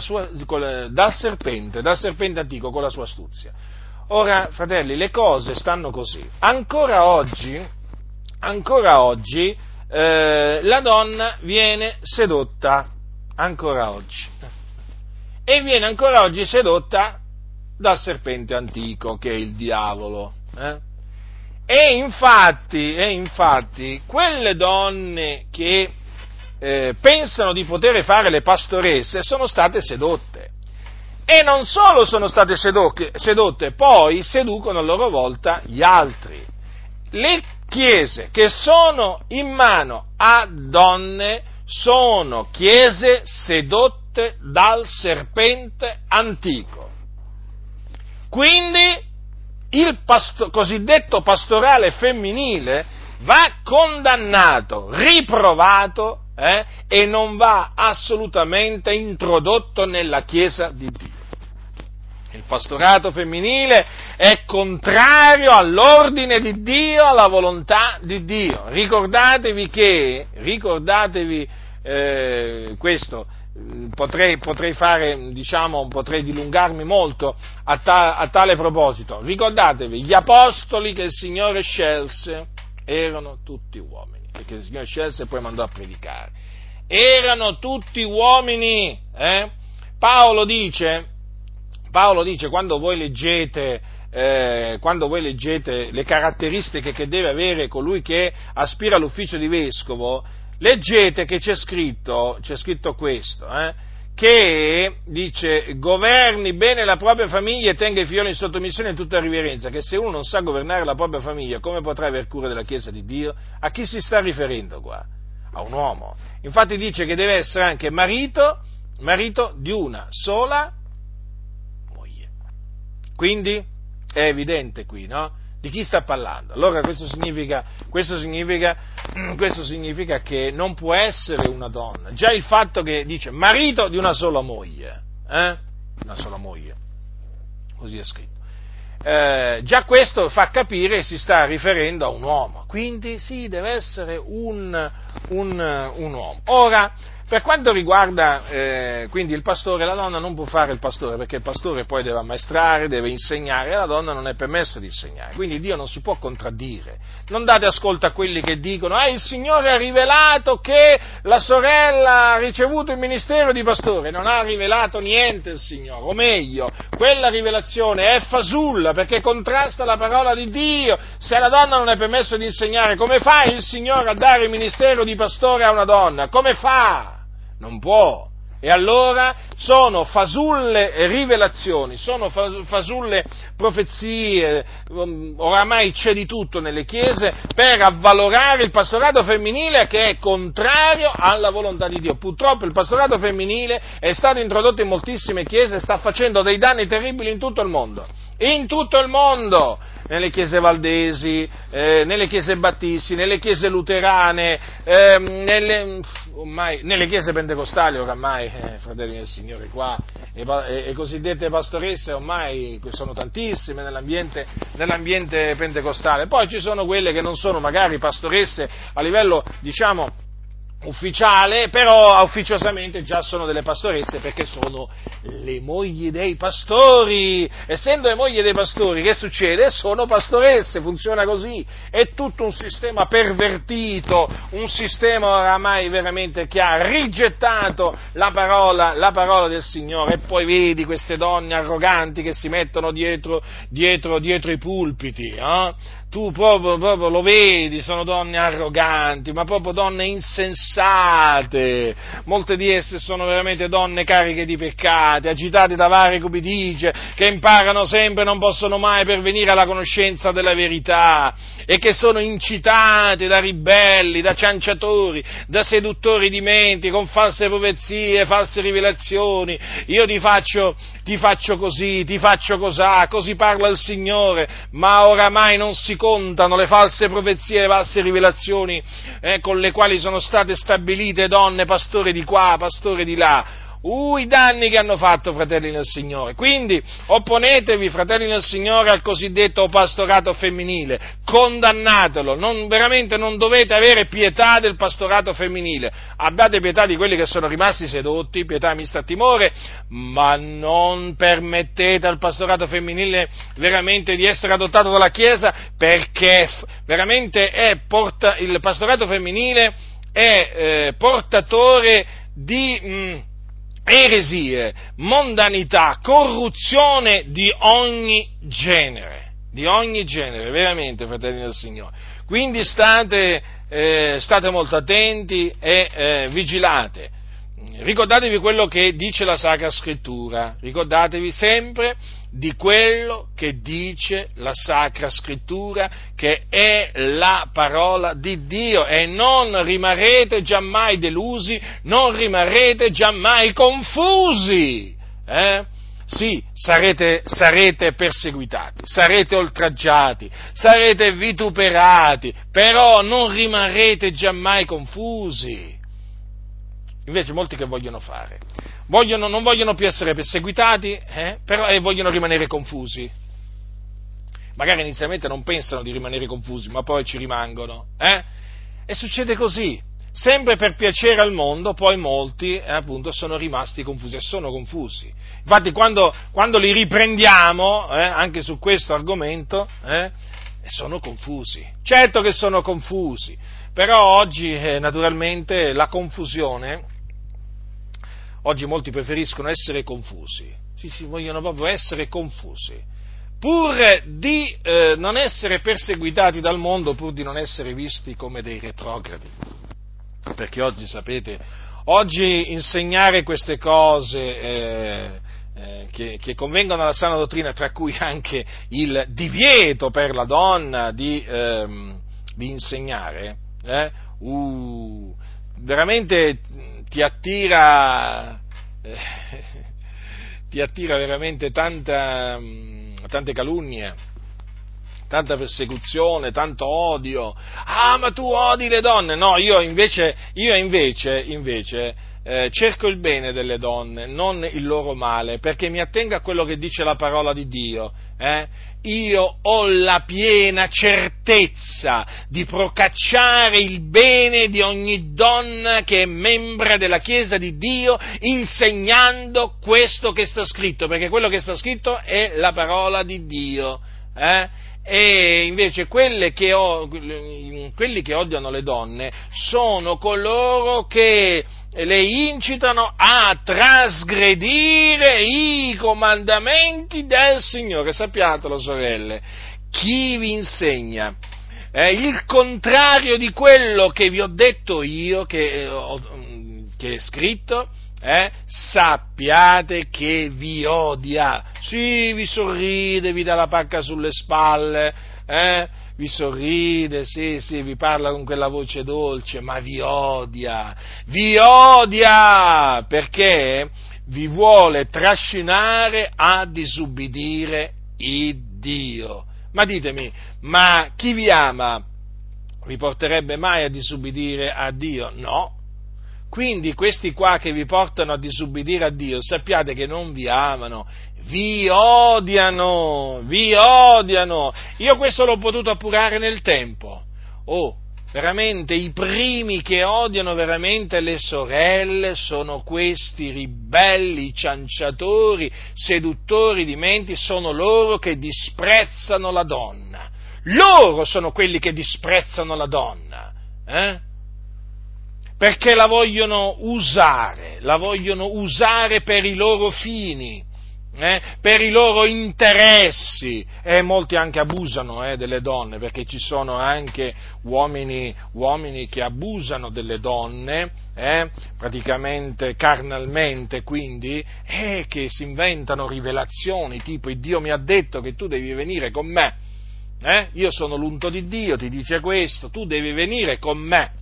sua, la, dal serpente, dal serpente antico con la sua astuzia. Ora, fratelli, le cose stanno così. Ancora oggi, ancora oggi eh, la donna viene sedotta, ancora oggi. E viene ancora oggi sedotta dal serpente antico, che è il diavolo. Eh? E infatti, e infatti, quelle donne che eh, pensano di poter fare le pastoresse sono state sedotte. E non solo sono state sedotte, poi seducono a loro volta gli altri. Le chiese che sono in mano a donne sono chiese sedotte dal serpente antico. Quindi il pasto- cosiddetto pastorale femminile va condannato, riprovato eh, e non va assolutamente introdotto nella Chiesa di Dio. Il pastorato femminile è contrario all'ordine di Dio, alla volontà di Dio. Ricordatevi che, ricordatevi eh, questo, potrei, potrei, fare, diciamo, potrei dilungarmi molto a, ta, a tale proposito. Ricordatevi, gli apostoli che il Signore scelse erano tutti uomini perché il Signore scelse e poi mandò a predicare. Erano tutti uomini. Eh? Paolo, dice, Paolo dice, quando voi leggete eh, quando voi leggete le caratteristiche che deve avere colui che aspira all'ufficio di vescovo, leggete che c'è scritto, c'è scritto questo, eh, che dice governi bene la propria famiglia e tenga i figlioli in sottomissione in tutta riverenza, che se uno non sa governare la propria famiglia, come potrà aver cura della Chiesa di Dio? A chi si sta riferendo qua? A un uomo. Infatti dice che deve essere anche marito, marito di una sola moglie. Quindi è evidente qui, no? Di chi sta parlando? Allora questo significa, questo, significa, (clears throat) questo significa, che non può essere una donna. Già il fatto che dice marito di una sola moglie, eh? Una sola moglie, così è scritto. Eh, già questo fa capire che si sta riferendo a un uomo, quindi sì, deve essere un, un, un uomo. Ora, Per quanto riguarda eh, quindi il pastore, la donna non può fare il pastore perché il pastore poi deve ammaestrare, deve insegnare e la donna non è permesso di insegnare. Quindi Dio non si può contraddire. Non date ascolto a quelli che dicono, ah il Signore ha rivelato che la sorella ha ricevuto il ministero di pastore. Non ha rivelato niente il Signore, o meglio, quella rivelazione è fasulla perché contrasta la parola di Dio. Se la donna non è permesso di insegnare, come fa il Signore a dare il ministero di pastore a una donna? Come fa? Non può. E allora sono fasulle rivelazioni, sono fasulle profezie, um, oramai c'è di tutto nelle chiese per avvalorare il pastorato femminile che è contrario alla volontà di Dio. Purtroppo il pastorato femminile è stato introdotto in moltissime chiese e sta facendo dei danni terribili in tutto il mondo. In tutto il mondo! nelle chiese valdesi, eh, nelle chiese battisti, nelle chiese luterane, eh, nelle, ormai, nelle, chiese pentecostali oramai, eh, fratelli del Signore, qua, le, le cosiddette pastoresse ormai sono tantissime nell'ambiente, nell'ambiente pentecostale. Poi ci sono quelle che non sono magari pastoresse a livello, diciamo, ufficiale, però ufficiosamente già sono delle pastoresse perché sono le mogli dei pastori. Essendo le mogli dei pastori, che succede? Sono pastoresse, funziona così. È tutto un sistema pervertito, un sistema oramai veramente che ha rigettato la parola, la parola del Signore. E poi vedi queste donne arroganti che si mettono dietro, dietro, dietro i pulpiti. Eh? Tu proprio, proprio, lo vedi, sono donne arroganti, ma proprio donne insensate, molte di esse sono veramente donne cariche di peccati, agitate da varie cupidigie, che imparano sempre e non possono mai pervenire alla conoscenza della verità e che sono incitate da ribelli, da cianciatori, da seduttori di menti, con false profezie, false rivelazioni, io ti faccio, ti faccio così, ti faccio cosà, così parla il Signore, ma oramai non si contano le false profezie, le false rivelazioni eh, con le quali sono state stabilite donne, pastore di qua, pastore di là, Uh, i danni che hanno fatto, fratelli nel Signore. Quindi opponetevi, fratelli nel Signore, al cosiddetto pastorato femminile, condannatelo, non, veramente non dovete avere pietà del pastorato femminile, abbiate pietà di quelli che sono rimasti sedotti, pietà mista a timore, ma non permettete al pastorato femminile veramente di essere adottato dalla Chiesa perché veramente è porta, il pastorato femminile è eh, portatore di... Mh, mm, eresie, mondanità, corruzione di ogni genere, di ogni genere, veramente, fratelli del Signore. Quindi state, eh, state molto attenti e eh, vigilate. Ricordatevi quello che dice la Sacra Scrittura, ricordatevi sempre di quello che dice la Sacra Scrittura, che è la parola di Dio e non rimarrete giammai delusi, non rimarrete giammai confusi. Eh? Sì, sarete, sarete, perseguitati, sarete oltraggiati, sarete vituperati, però non rimarrete giammai confusi. Invece molti che vogliono fare? Vogliono, non vogliono più essere perseguitati, eh? però e vogliono rimanere confusi. Magari inizialmente non pensano di rimanere confusi, ma poi ci rimangono. Eh? E succede così. Sempre per piacere al mondo, poi molti eh, appunto sono rimasti confusi e sono confusi. Infatti quando, quando li riprendiamo, eh, anche su questo argomento, eh, sono confusi. Certo che sono confusi, però oggi eh, naturalmente la confusione Oggi molti preferiscono essere confusi, sì, sì, vogliono proprio essere confusi, pur di eh, non essere perseguitati dal mondo, pur di non essere visti come dei retrogradi. Perché oggi, sapete, oggi insegnare queste cose eh, eh, che, che, convengono alla sana dottrina, tra cui anche il divieto per la donna di, ehm, di insegnare, eh, uh, veramente ti attira, eh, (laughs) ti attira veramente tanta, mm, tante calunnie, tanta persecuzione, tanto odio. Ah, ma tu odi le donne? No, io invece, io invece, invece eh, cerco il bene delle donne, non il loro male, perché mi attengo a quello che dice la parola di Dio. Eh? Io ho la piena certezza di procacciare il bene di ogni donna che è membra della Chiesa di Dio, insegnando questo che sta scritto, perché quello che sta scritto è la parola di Dio. Eh? E invece che ho, quelli che odiano le donne sono coloro che le incitano a trasgredire i comandamenti del Signore. Sappiatelo, sorelle, chi vi insegna eh, il contrario di quello che vi ho detto io, che, eh, che è scritto, eh, sappiate che vi odia. Sì, vi sorride, vi dà la pacca sulle spalle, eh, vi sorride, sì, sì, vi parla con quella voce dolce, ma vi odia, vi odia perché vi vuole trascinare a disubbidire il Dio. Ma ditemi, ma chi vi ama vi porterebbe mai a disubbidire a Dio? No, quindi questi qua che vi portano a disubbidire a Dio, sappiate che non vi amano, vi odiano, vi odiano. Io questo l'ho potuto appurare nel tempo. Oh, veramente i primi che odiano veramente le sorelle sono questi ribelli, cianciatori, seduttori di menti, sono loro che disprezzano la donna. Loro sono quelli che disprezzano la donna. Eh? Perché la vogliono usare, la vogliono usare per i loro fini, eh, per i loro interessi. E molti anche abusano eh, delle donne perché ci sono anche uomini, uomini che abusano delle donne eh, praticamente carnalmente quindi e che si inventano rivelazioni tipo Dio mi ha detto che tu devi venire con me eh, io sono l'unto di Dio ti dice questo tu devi venire con me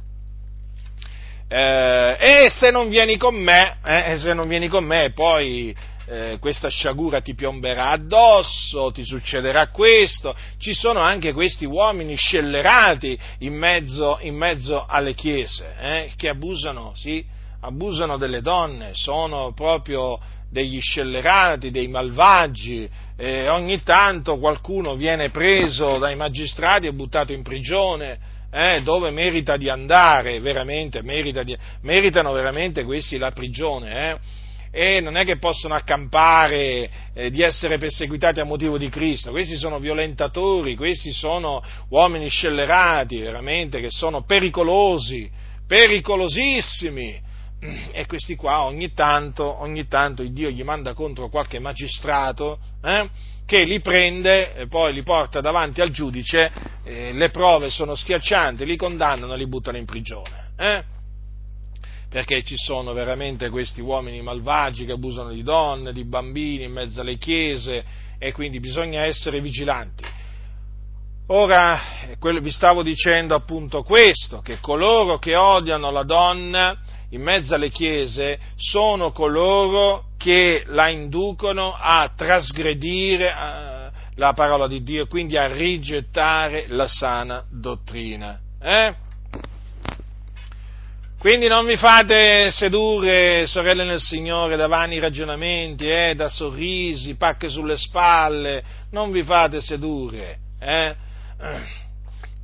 eh, e se non vieni con me, eh, se non vieni con me, poi eh, questa sciagura ti piomberà addosso, ti succederà questo. Ci sono anche questi uomini scellerati in mezzo, in mezzo alle chiese, eh, che abusano, sì, abusano delle donne, sono proprio degli scellerati, dei malvagi, e ogni tanto qualcuno viene preso dai magistrati e buttato in prigione eh, dove merita di andare, veramente, merita di, meritano veramente questi la prigione, eh? e non è che possono accampare eh, di essere perseguitati a motivo di Cristo, questi sono violentatori, questi sono uomini scellerati, veramente, che sono pericolosi, pericolosissimi, e questi qua ogni tanto, ogni tanto il Dio gli manda contro qualche magistrato, eh? che li prende e poi li porta davanti al giudice, eh, le prove sono schiaccianti, li condannano e li buttano in prigione. Eh? Perché ci sono veramente questi uomini malvagi che abusano di donne, di bambini in mezzo alle chiese e quindi bisogna essere vigilanti. Ora, vi stavo dicendo appunto questo, che coloro che odiano la donna in mezzo alle chiese sono coloro che la inducono a trasgredire eh, la parola di Dio, quindi a rigettare la sana dottrina. Eh? Quindi non vi fate sedurre, sorelle nel Signore, da vani ragionamenti, eh, da sorrisi, pacche sulle spalle, non vi fate sedurre. Eh?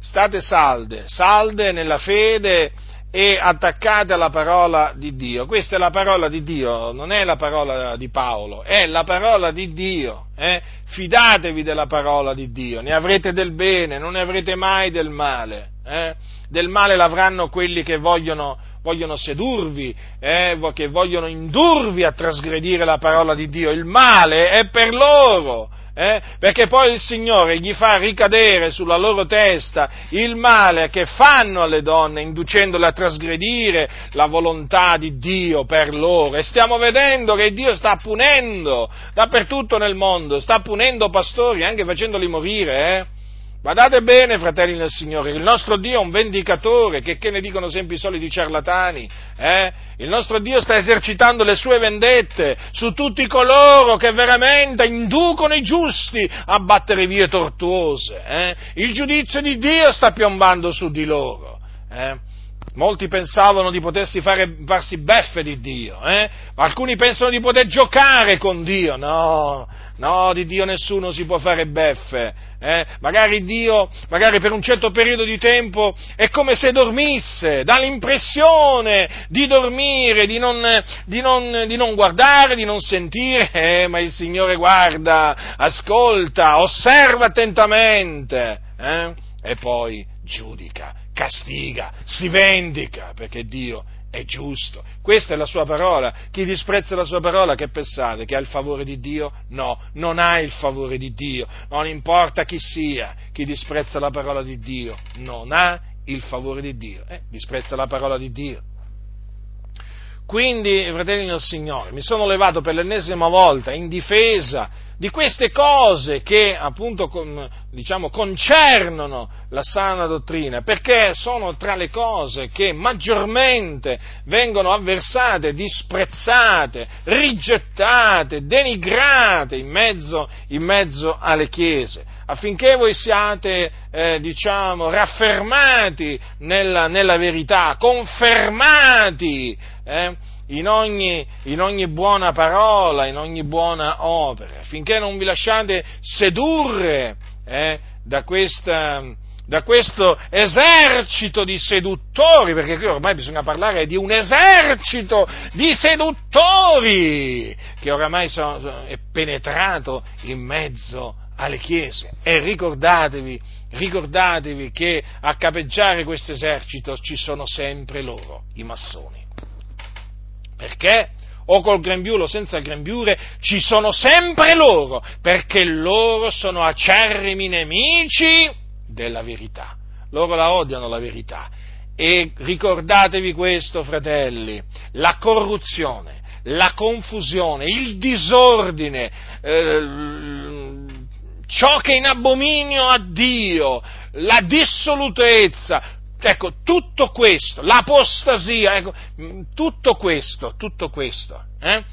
State salde, salde nella fede e attaccate alla parola di Dio. Questa è la parola di Dio, non è la parola di Paolo, è la parola di Dio. Eh? Fidatevi della parola di Dio, ne avrete del bene, non ne avrete mai del male. Eh? Del male l'avranno quelli che vogliono, vogliono sedurvi, eh? che vogliono indurvi a trasgredire la parola di Dio. Il male è per loro eh? perché poi il Signore gli fa ricadere sulla loro testa il male che fanno alle donne, inducendole a trasgredire la volontà di Dio per loro. E stiamo vedendo che Dio sta punendo dappertutto nel mondo, sta punendo pastori, anche facendoli morire, eh? Badate bene, fratelli del Signore, il nostro Dio è un vendicatore, che, che ne dicono sempre i soliti ciarlatani, eh? Il nostro Dio sta esercitando le sue vendette su tutti coloro che veramente inducono i giusti a battere vie tortuose, eh? Il giudizio di Dio sta piombando su di loro, eh? molti pensavano di potersi fare, farsi beffe di Dio, eh? alcuni pensano di poter giocare con Dio, no, no, di Dio nessuno si può fare beffe, eh? magari Dio, magari per un certo periodo di tempo è come se dormisse, dà l'impressione di dormire, di non, di non, di non guardare, di non sentire, (laughs) eh? ma il Signore guarda, ascolta, osserva attentamente, eh? e poi giudica, castiga, si vendica, perché Dio è giusto. Questa è la sua parola. Chi disprezza la sua parola, che pensate? Che ha il favore di Dio? No, non ha il favore di Dio. Non importa chi sia, chi disprezza la parola di Dio, non ha il favore di Dio. Eh, disprezza la parola di Dio. Quindi, fratelli del Signore, mi sono levato per l'ennesima volta in difesa di queste cose che appunto diciamo, concernono la sana dottrina, perché sono tra le cose che maggiormente vengono avversate, disprezzate, rigettate, denigrate in mezzo, in mezzo alle chiese, affinché voi siate, eh, diciamo, raffermati nella, nella verità, confermati. Eh, in ogni, in ogni, buona parola, in ogni buona opera, finché non vi lasciate sedurre eh, da, questa, da, questo esercito di seduttori, perché qui ormai bisogna parlare di un esercito di seduttori che oramai sono, è penetrato in mezzo alle chiese. E ricordatevi, ricordatevi che a capeggiare questo esercito ci sono sempre loro, i massoni. Perché? O col grembiule o senza grembiule, ci sono sempre loro, perché loro sono acerrimi nemici della verità. Loro la odiano la verità. E ricordatevi questo, fratelli, la corruzione, la confusione, il disordine, eh, ciò che è in abominio a Dio, la dissolutezza, Ecco, tutto questo, l'apostasia, ecco, tutto questo, tutto questo, eh,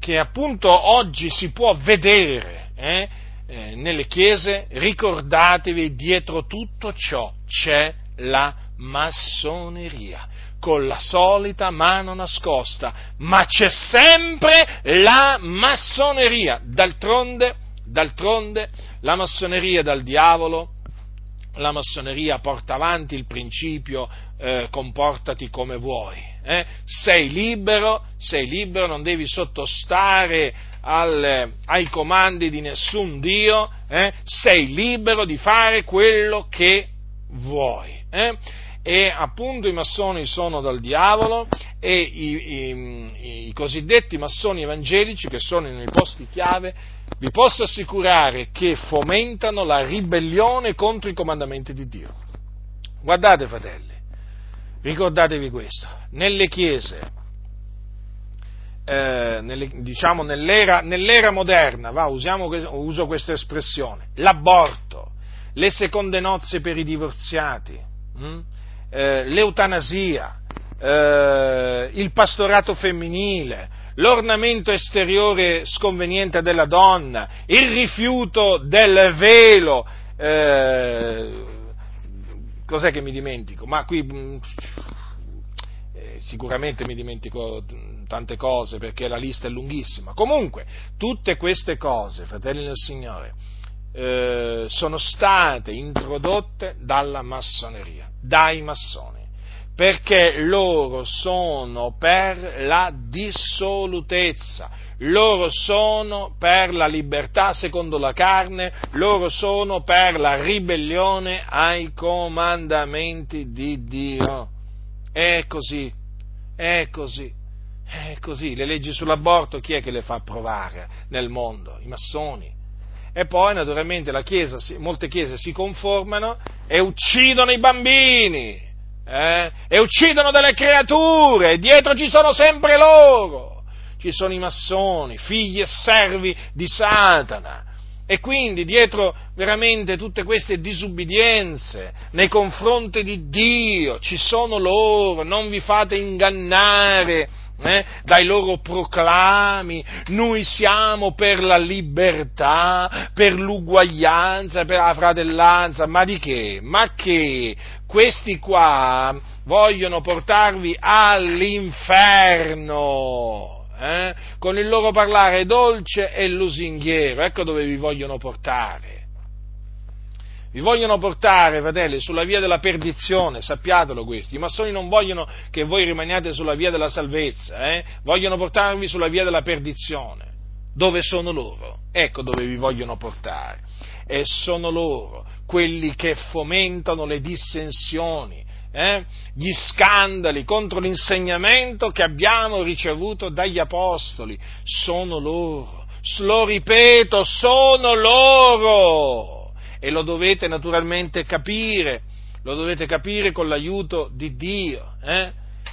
che appunto oggi si può vedere eh, eh, nelle chiese, ricordatevi, dietro tutto ciò c'è la massoneria, con la solita mano nascosta, ma c'è sempre la massoneria. D'altronde, d'altronde la massoneria dal diavolo la massoneria porta avanti il principio eh, comportati come vuoi. Eh? Sei libero, sei libero, non devi sottostare al, ai comandi di nessun Dio, eh? sei libero di fare quello che vuoi. Eh? E appunto i massoni sono dal diavolo e i, i, i cosiddetti massoni evangelici che sono nei posti chiave vi posso assicurare che fomentano la ribellione contro i comandamenti di Dio. Guardate, fratelli, ricordatevi questo, nelle chiese, eh, nelle, diciamo nell'era, nell'era moderna, va, usiamo, uso questa espressione, l'aborto, le seconde nozze per i divorziati, hm? eh, l'eutanasia, eh, il pastorato femminile, l'ornamento esteriore sconveniente della donna, il rifiuto del velo, eh, cos'è che mi dimentico? Ma qui mm, eh, sicuramente mi dimentico tante cose perché la lista è lunghissima. Comunque, tutte queste cose, fratelli del Signore, eh, sono state introdotte dalla massoneria, dai massoni perché loro sono per la dissolutezza, loro sono per la libertà secondo la carne, loro sono per la ribellione ai comandamenti di Dio. È così, è così, è così. Le leggi sull'aborto chi è che le fa approvare nel mondo? I massoni. E poi naturalmente chiesa, molte chiese si conformano e uccidono i bambini eh? e uccidono delle creature, dietro ci sono sempre loro, ci sono i massoni, figli e servi di Satana. E quindi dietro veramente tutte queste disubbidienze nei confronti di Dio ci sono loro, non vi fate ingannare eh, dai loro proclami, noi siamo per la libertà, per l'uguaglianza, per la fratellanza, ma di che? Ma che? questi qua vogliono portarvi all'inferno. Eh? Con il loro parlare dolce e lusinghiero, ecco dove vi vogliono portare. Vi vogliono portare, fratelli, sulla via della perdizione, sappiatelo questo. I massoni non vogliono che voi rimaniate sulla via della salvezza, eh? vogliono portarvi sulla via della perdizione. Dove sono loro? Ecco dove vi vogliono portare. E sono loro quelli che fomentano le dissensioni, eh? gli scandali contro l'insegnamento che abbiamo ricevuto dagli apostoli. Sono loro. Lo ripeto, sono loro. E lo dovete naturalmente capire, lo dovete capire con l'aiuto di Dio. Eh?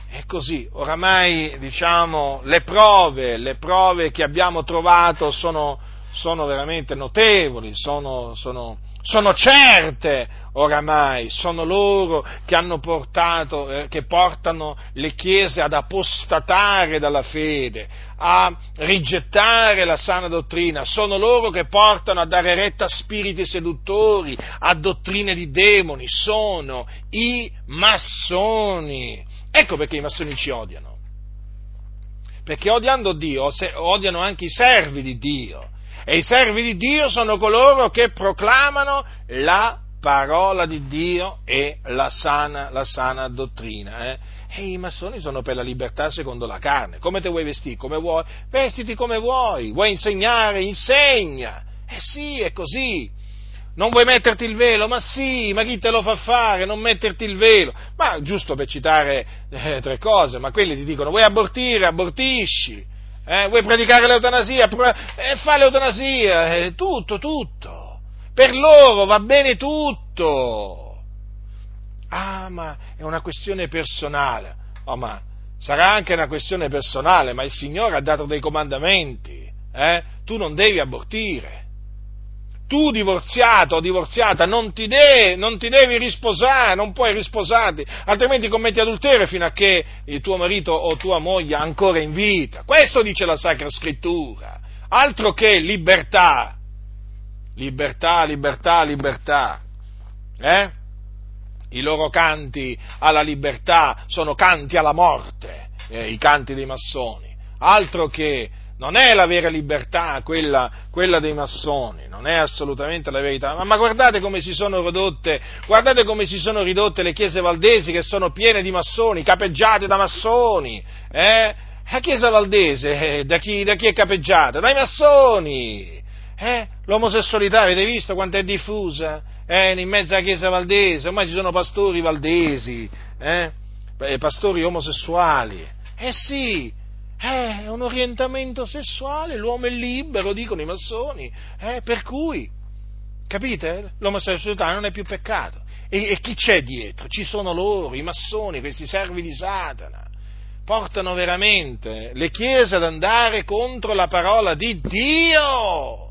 È così, oramai diciamo le prove, le prove che abbiamo trovato sono, sono veramente notevoli, sono, sono, sono, certe oramai, sono loro che portato, eh, che portano le chiese ad apostatare dalla fede, a rigettare la sana dottrina, sono loro che portano a dare retta a spiriti seduttori, a dottrine di demoni, sono i massoni. Ecco perché i massoni ci odiano. Perché odiando Dio, odiano anche i servi di Dio. E i servi di Dio sono coloro che proclamano la parola di Dio e la sana, la sana dottrina. Eh? E i massoni sono per la libertà secondo la carne. Come te vuoi vestire? Come vuoi? Vestiti come vuoi. Vuoi insegnare? Insegna. Eh sì, è così. Non vuoi metterti il velo? Ma sì, ma chi te lo fa fare? Non metterti il velo. Ma giusto per citare eh, tre cose, ma quelli ti dicono vuoi abortire, abortisci. Eh, vuoi predicare l'eutanasia? Eh, fa l'eutanasia, eh, tutto, tutto. Per loro va bene tutto. Ah, ma è una questione personale. Oh, ma sarà anche una questione personale, ma il Signore ha dato dei comandamenti. Eh? Tu non devi abortire tu divorziato o divorziata non ti, de- non ti, devi risposare, non puoi risposarti, altrimenti commetti adulterio fino a che il tuo marito o tua moglie è ancora in vita. Questo dice la Sacra Scrittura, altro che libertà. Libertà, libertà, libertà. Eh? I loro canti alla libertà sono canti alla morte, eh, i canti dei massoni, altro che non è la vera libertà quella, quella, dei massoni, non è assolutamente la verità. Ma, ma, guardate come si sono ridotte, guardate come si sono ridotte le chiese valdesi che sono piene di massoni, capeggiate da massoni. Eh? La chiesa valdese, eh, da, chi, da, chi, è capeggiata? Dai massoni. Eh? L'omosessualità, avete visto quanto è diffusa? Eh? In mezzo alla chiesa valdese, ormai ci sono pastori valdesi, eh? pastori omosessuali. Eh sì, eh, è un orientamento sessuale, l'uomo è libero, dicono i massoni, eh, per cui, capite? L'omosessualità non è più peccato. E, e chi c'è dietro? Ci sono loro, i massoni, questi servi di Satana. Portano veramente le chiese ad andare contro la parola di Dio.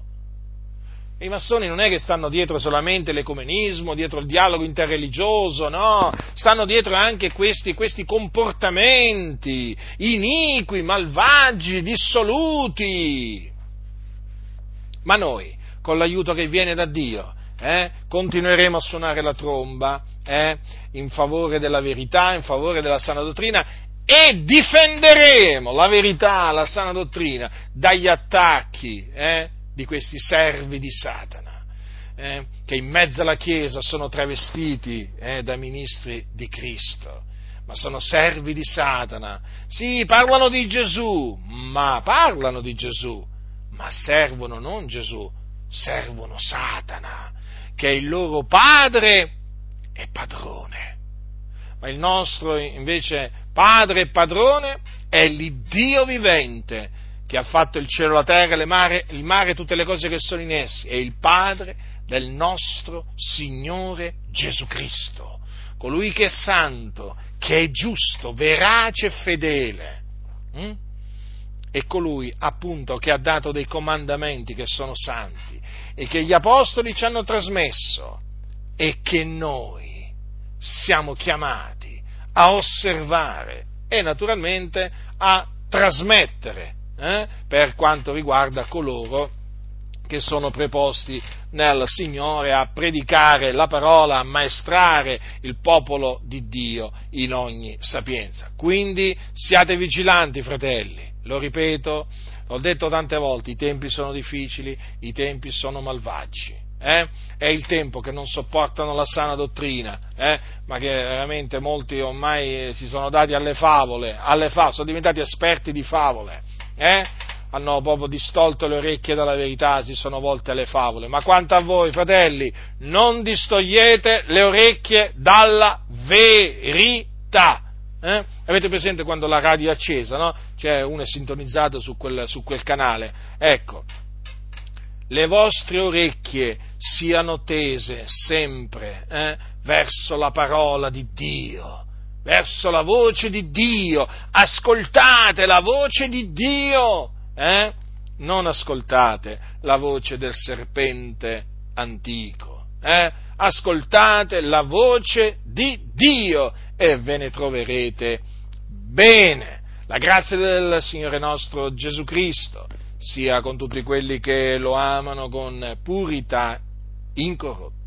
I massoni non è che stanno dietro solamente l'ecumenismo, dietro il dialogo interreligioso, no, stanno dietro anche questi, questi comportamenti iniqui, malvagi, dissoluti. Ma noi, con l'aiuto che viene da Dio, eh, continueremo a suonare la tromba eh, in favore della verità, in favore della sana dottrina e difenderemo la verità, la sana dottrina dagli attacchi eh, di questi servi di Satana, eh, che in mezzo alla Chiesa sono travestiti eh, da ministri di Cristo, ma sono servi di Satana. Sì, parlano di Gesù, ma parlano di Gesù, ma servono non Gesù, servono Satana, che è il loro padre e padrone. Ma il nostro invece padre e padrone è l'Iddio vivente, che ha fatto il cielo, la terra, il mare, il mare e tutte le cose che sono in essi, è il Padre del nostro Signore Gesù Cristo, colui che è santo, che è giusto, verace e fedele. Hm? E colui appunto che ha dato dei comandamenti che sono santi e che gli apostoli ci hanno trasmesso e che noi siamo chiamati a osservare e naturalmente a trasmettere eh, per quanto riguarda coloro che sono preposti nel Signore a predicare la parola, a maestrare il popolo di Dio in ogni sapienza. Quindi siate vigilanti, fratelli, lo ripeto, l'ho detto tante volte, i tempi sono difficili, i tempi sono malvagi. Eh? È il tempo che non sopportano la sana dottrina, eh? ma che veramente molti ormai si sono dati alle favole, alle favole sono diventati esperti di favole. Eh? hanno proprio distolto le orecchie dalla verità, si sono volte alle favole. Ma quanto a voi, fratelli, non distogliete le orecchie dalla verità. Eh? Avete presente quando la radio è accesa, no? Cioè uno è sintonizzato su quel, su quel canale. Ecco, le vostre orecchie siano tese sempre eh, verso la parola di Dio, verso la voce di Dio. Ascoltate la voce di Dio eh? non ascoltate la voce del serpente antico, eh? ascoltate la voce di Dio e ve ne troverete bene. La grazia del Signore nostro Gesù Cristo sia con tutti quelli che lo amano con purità incorrotta.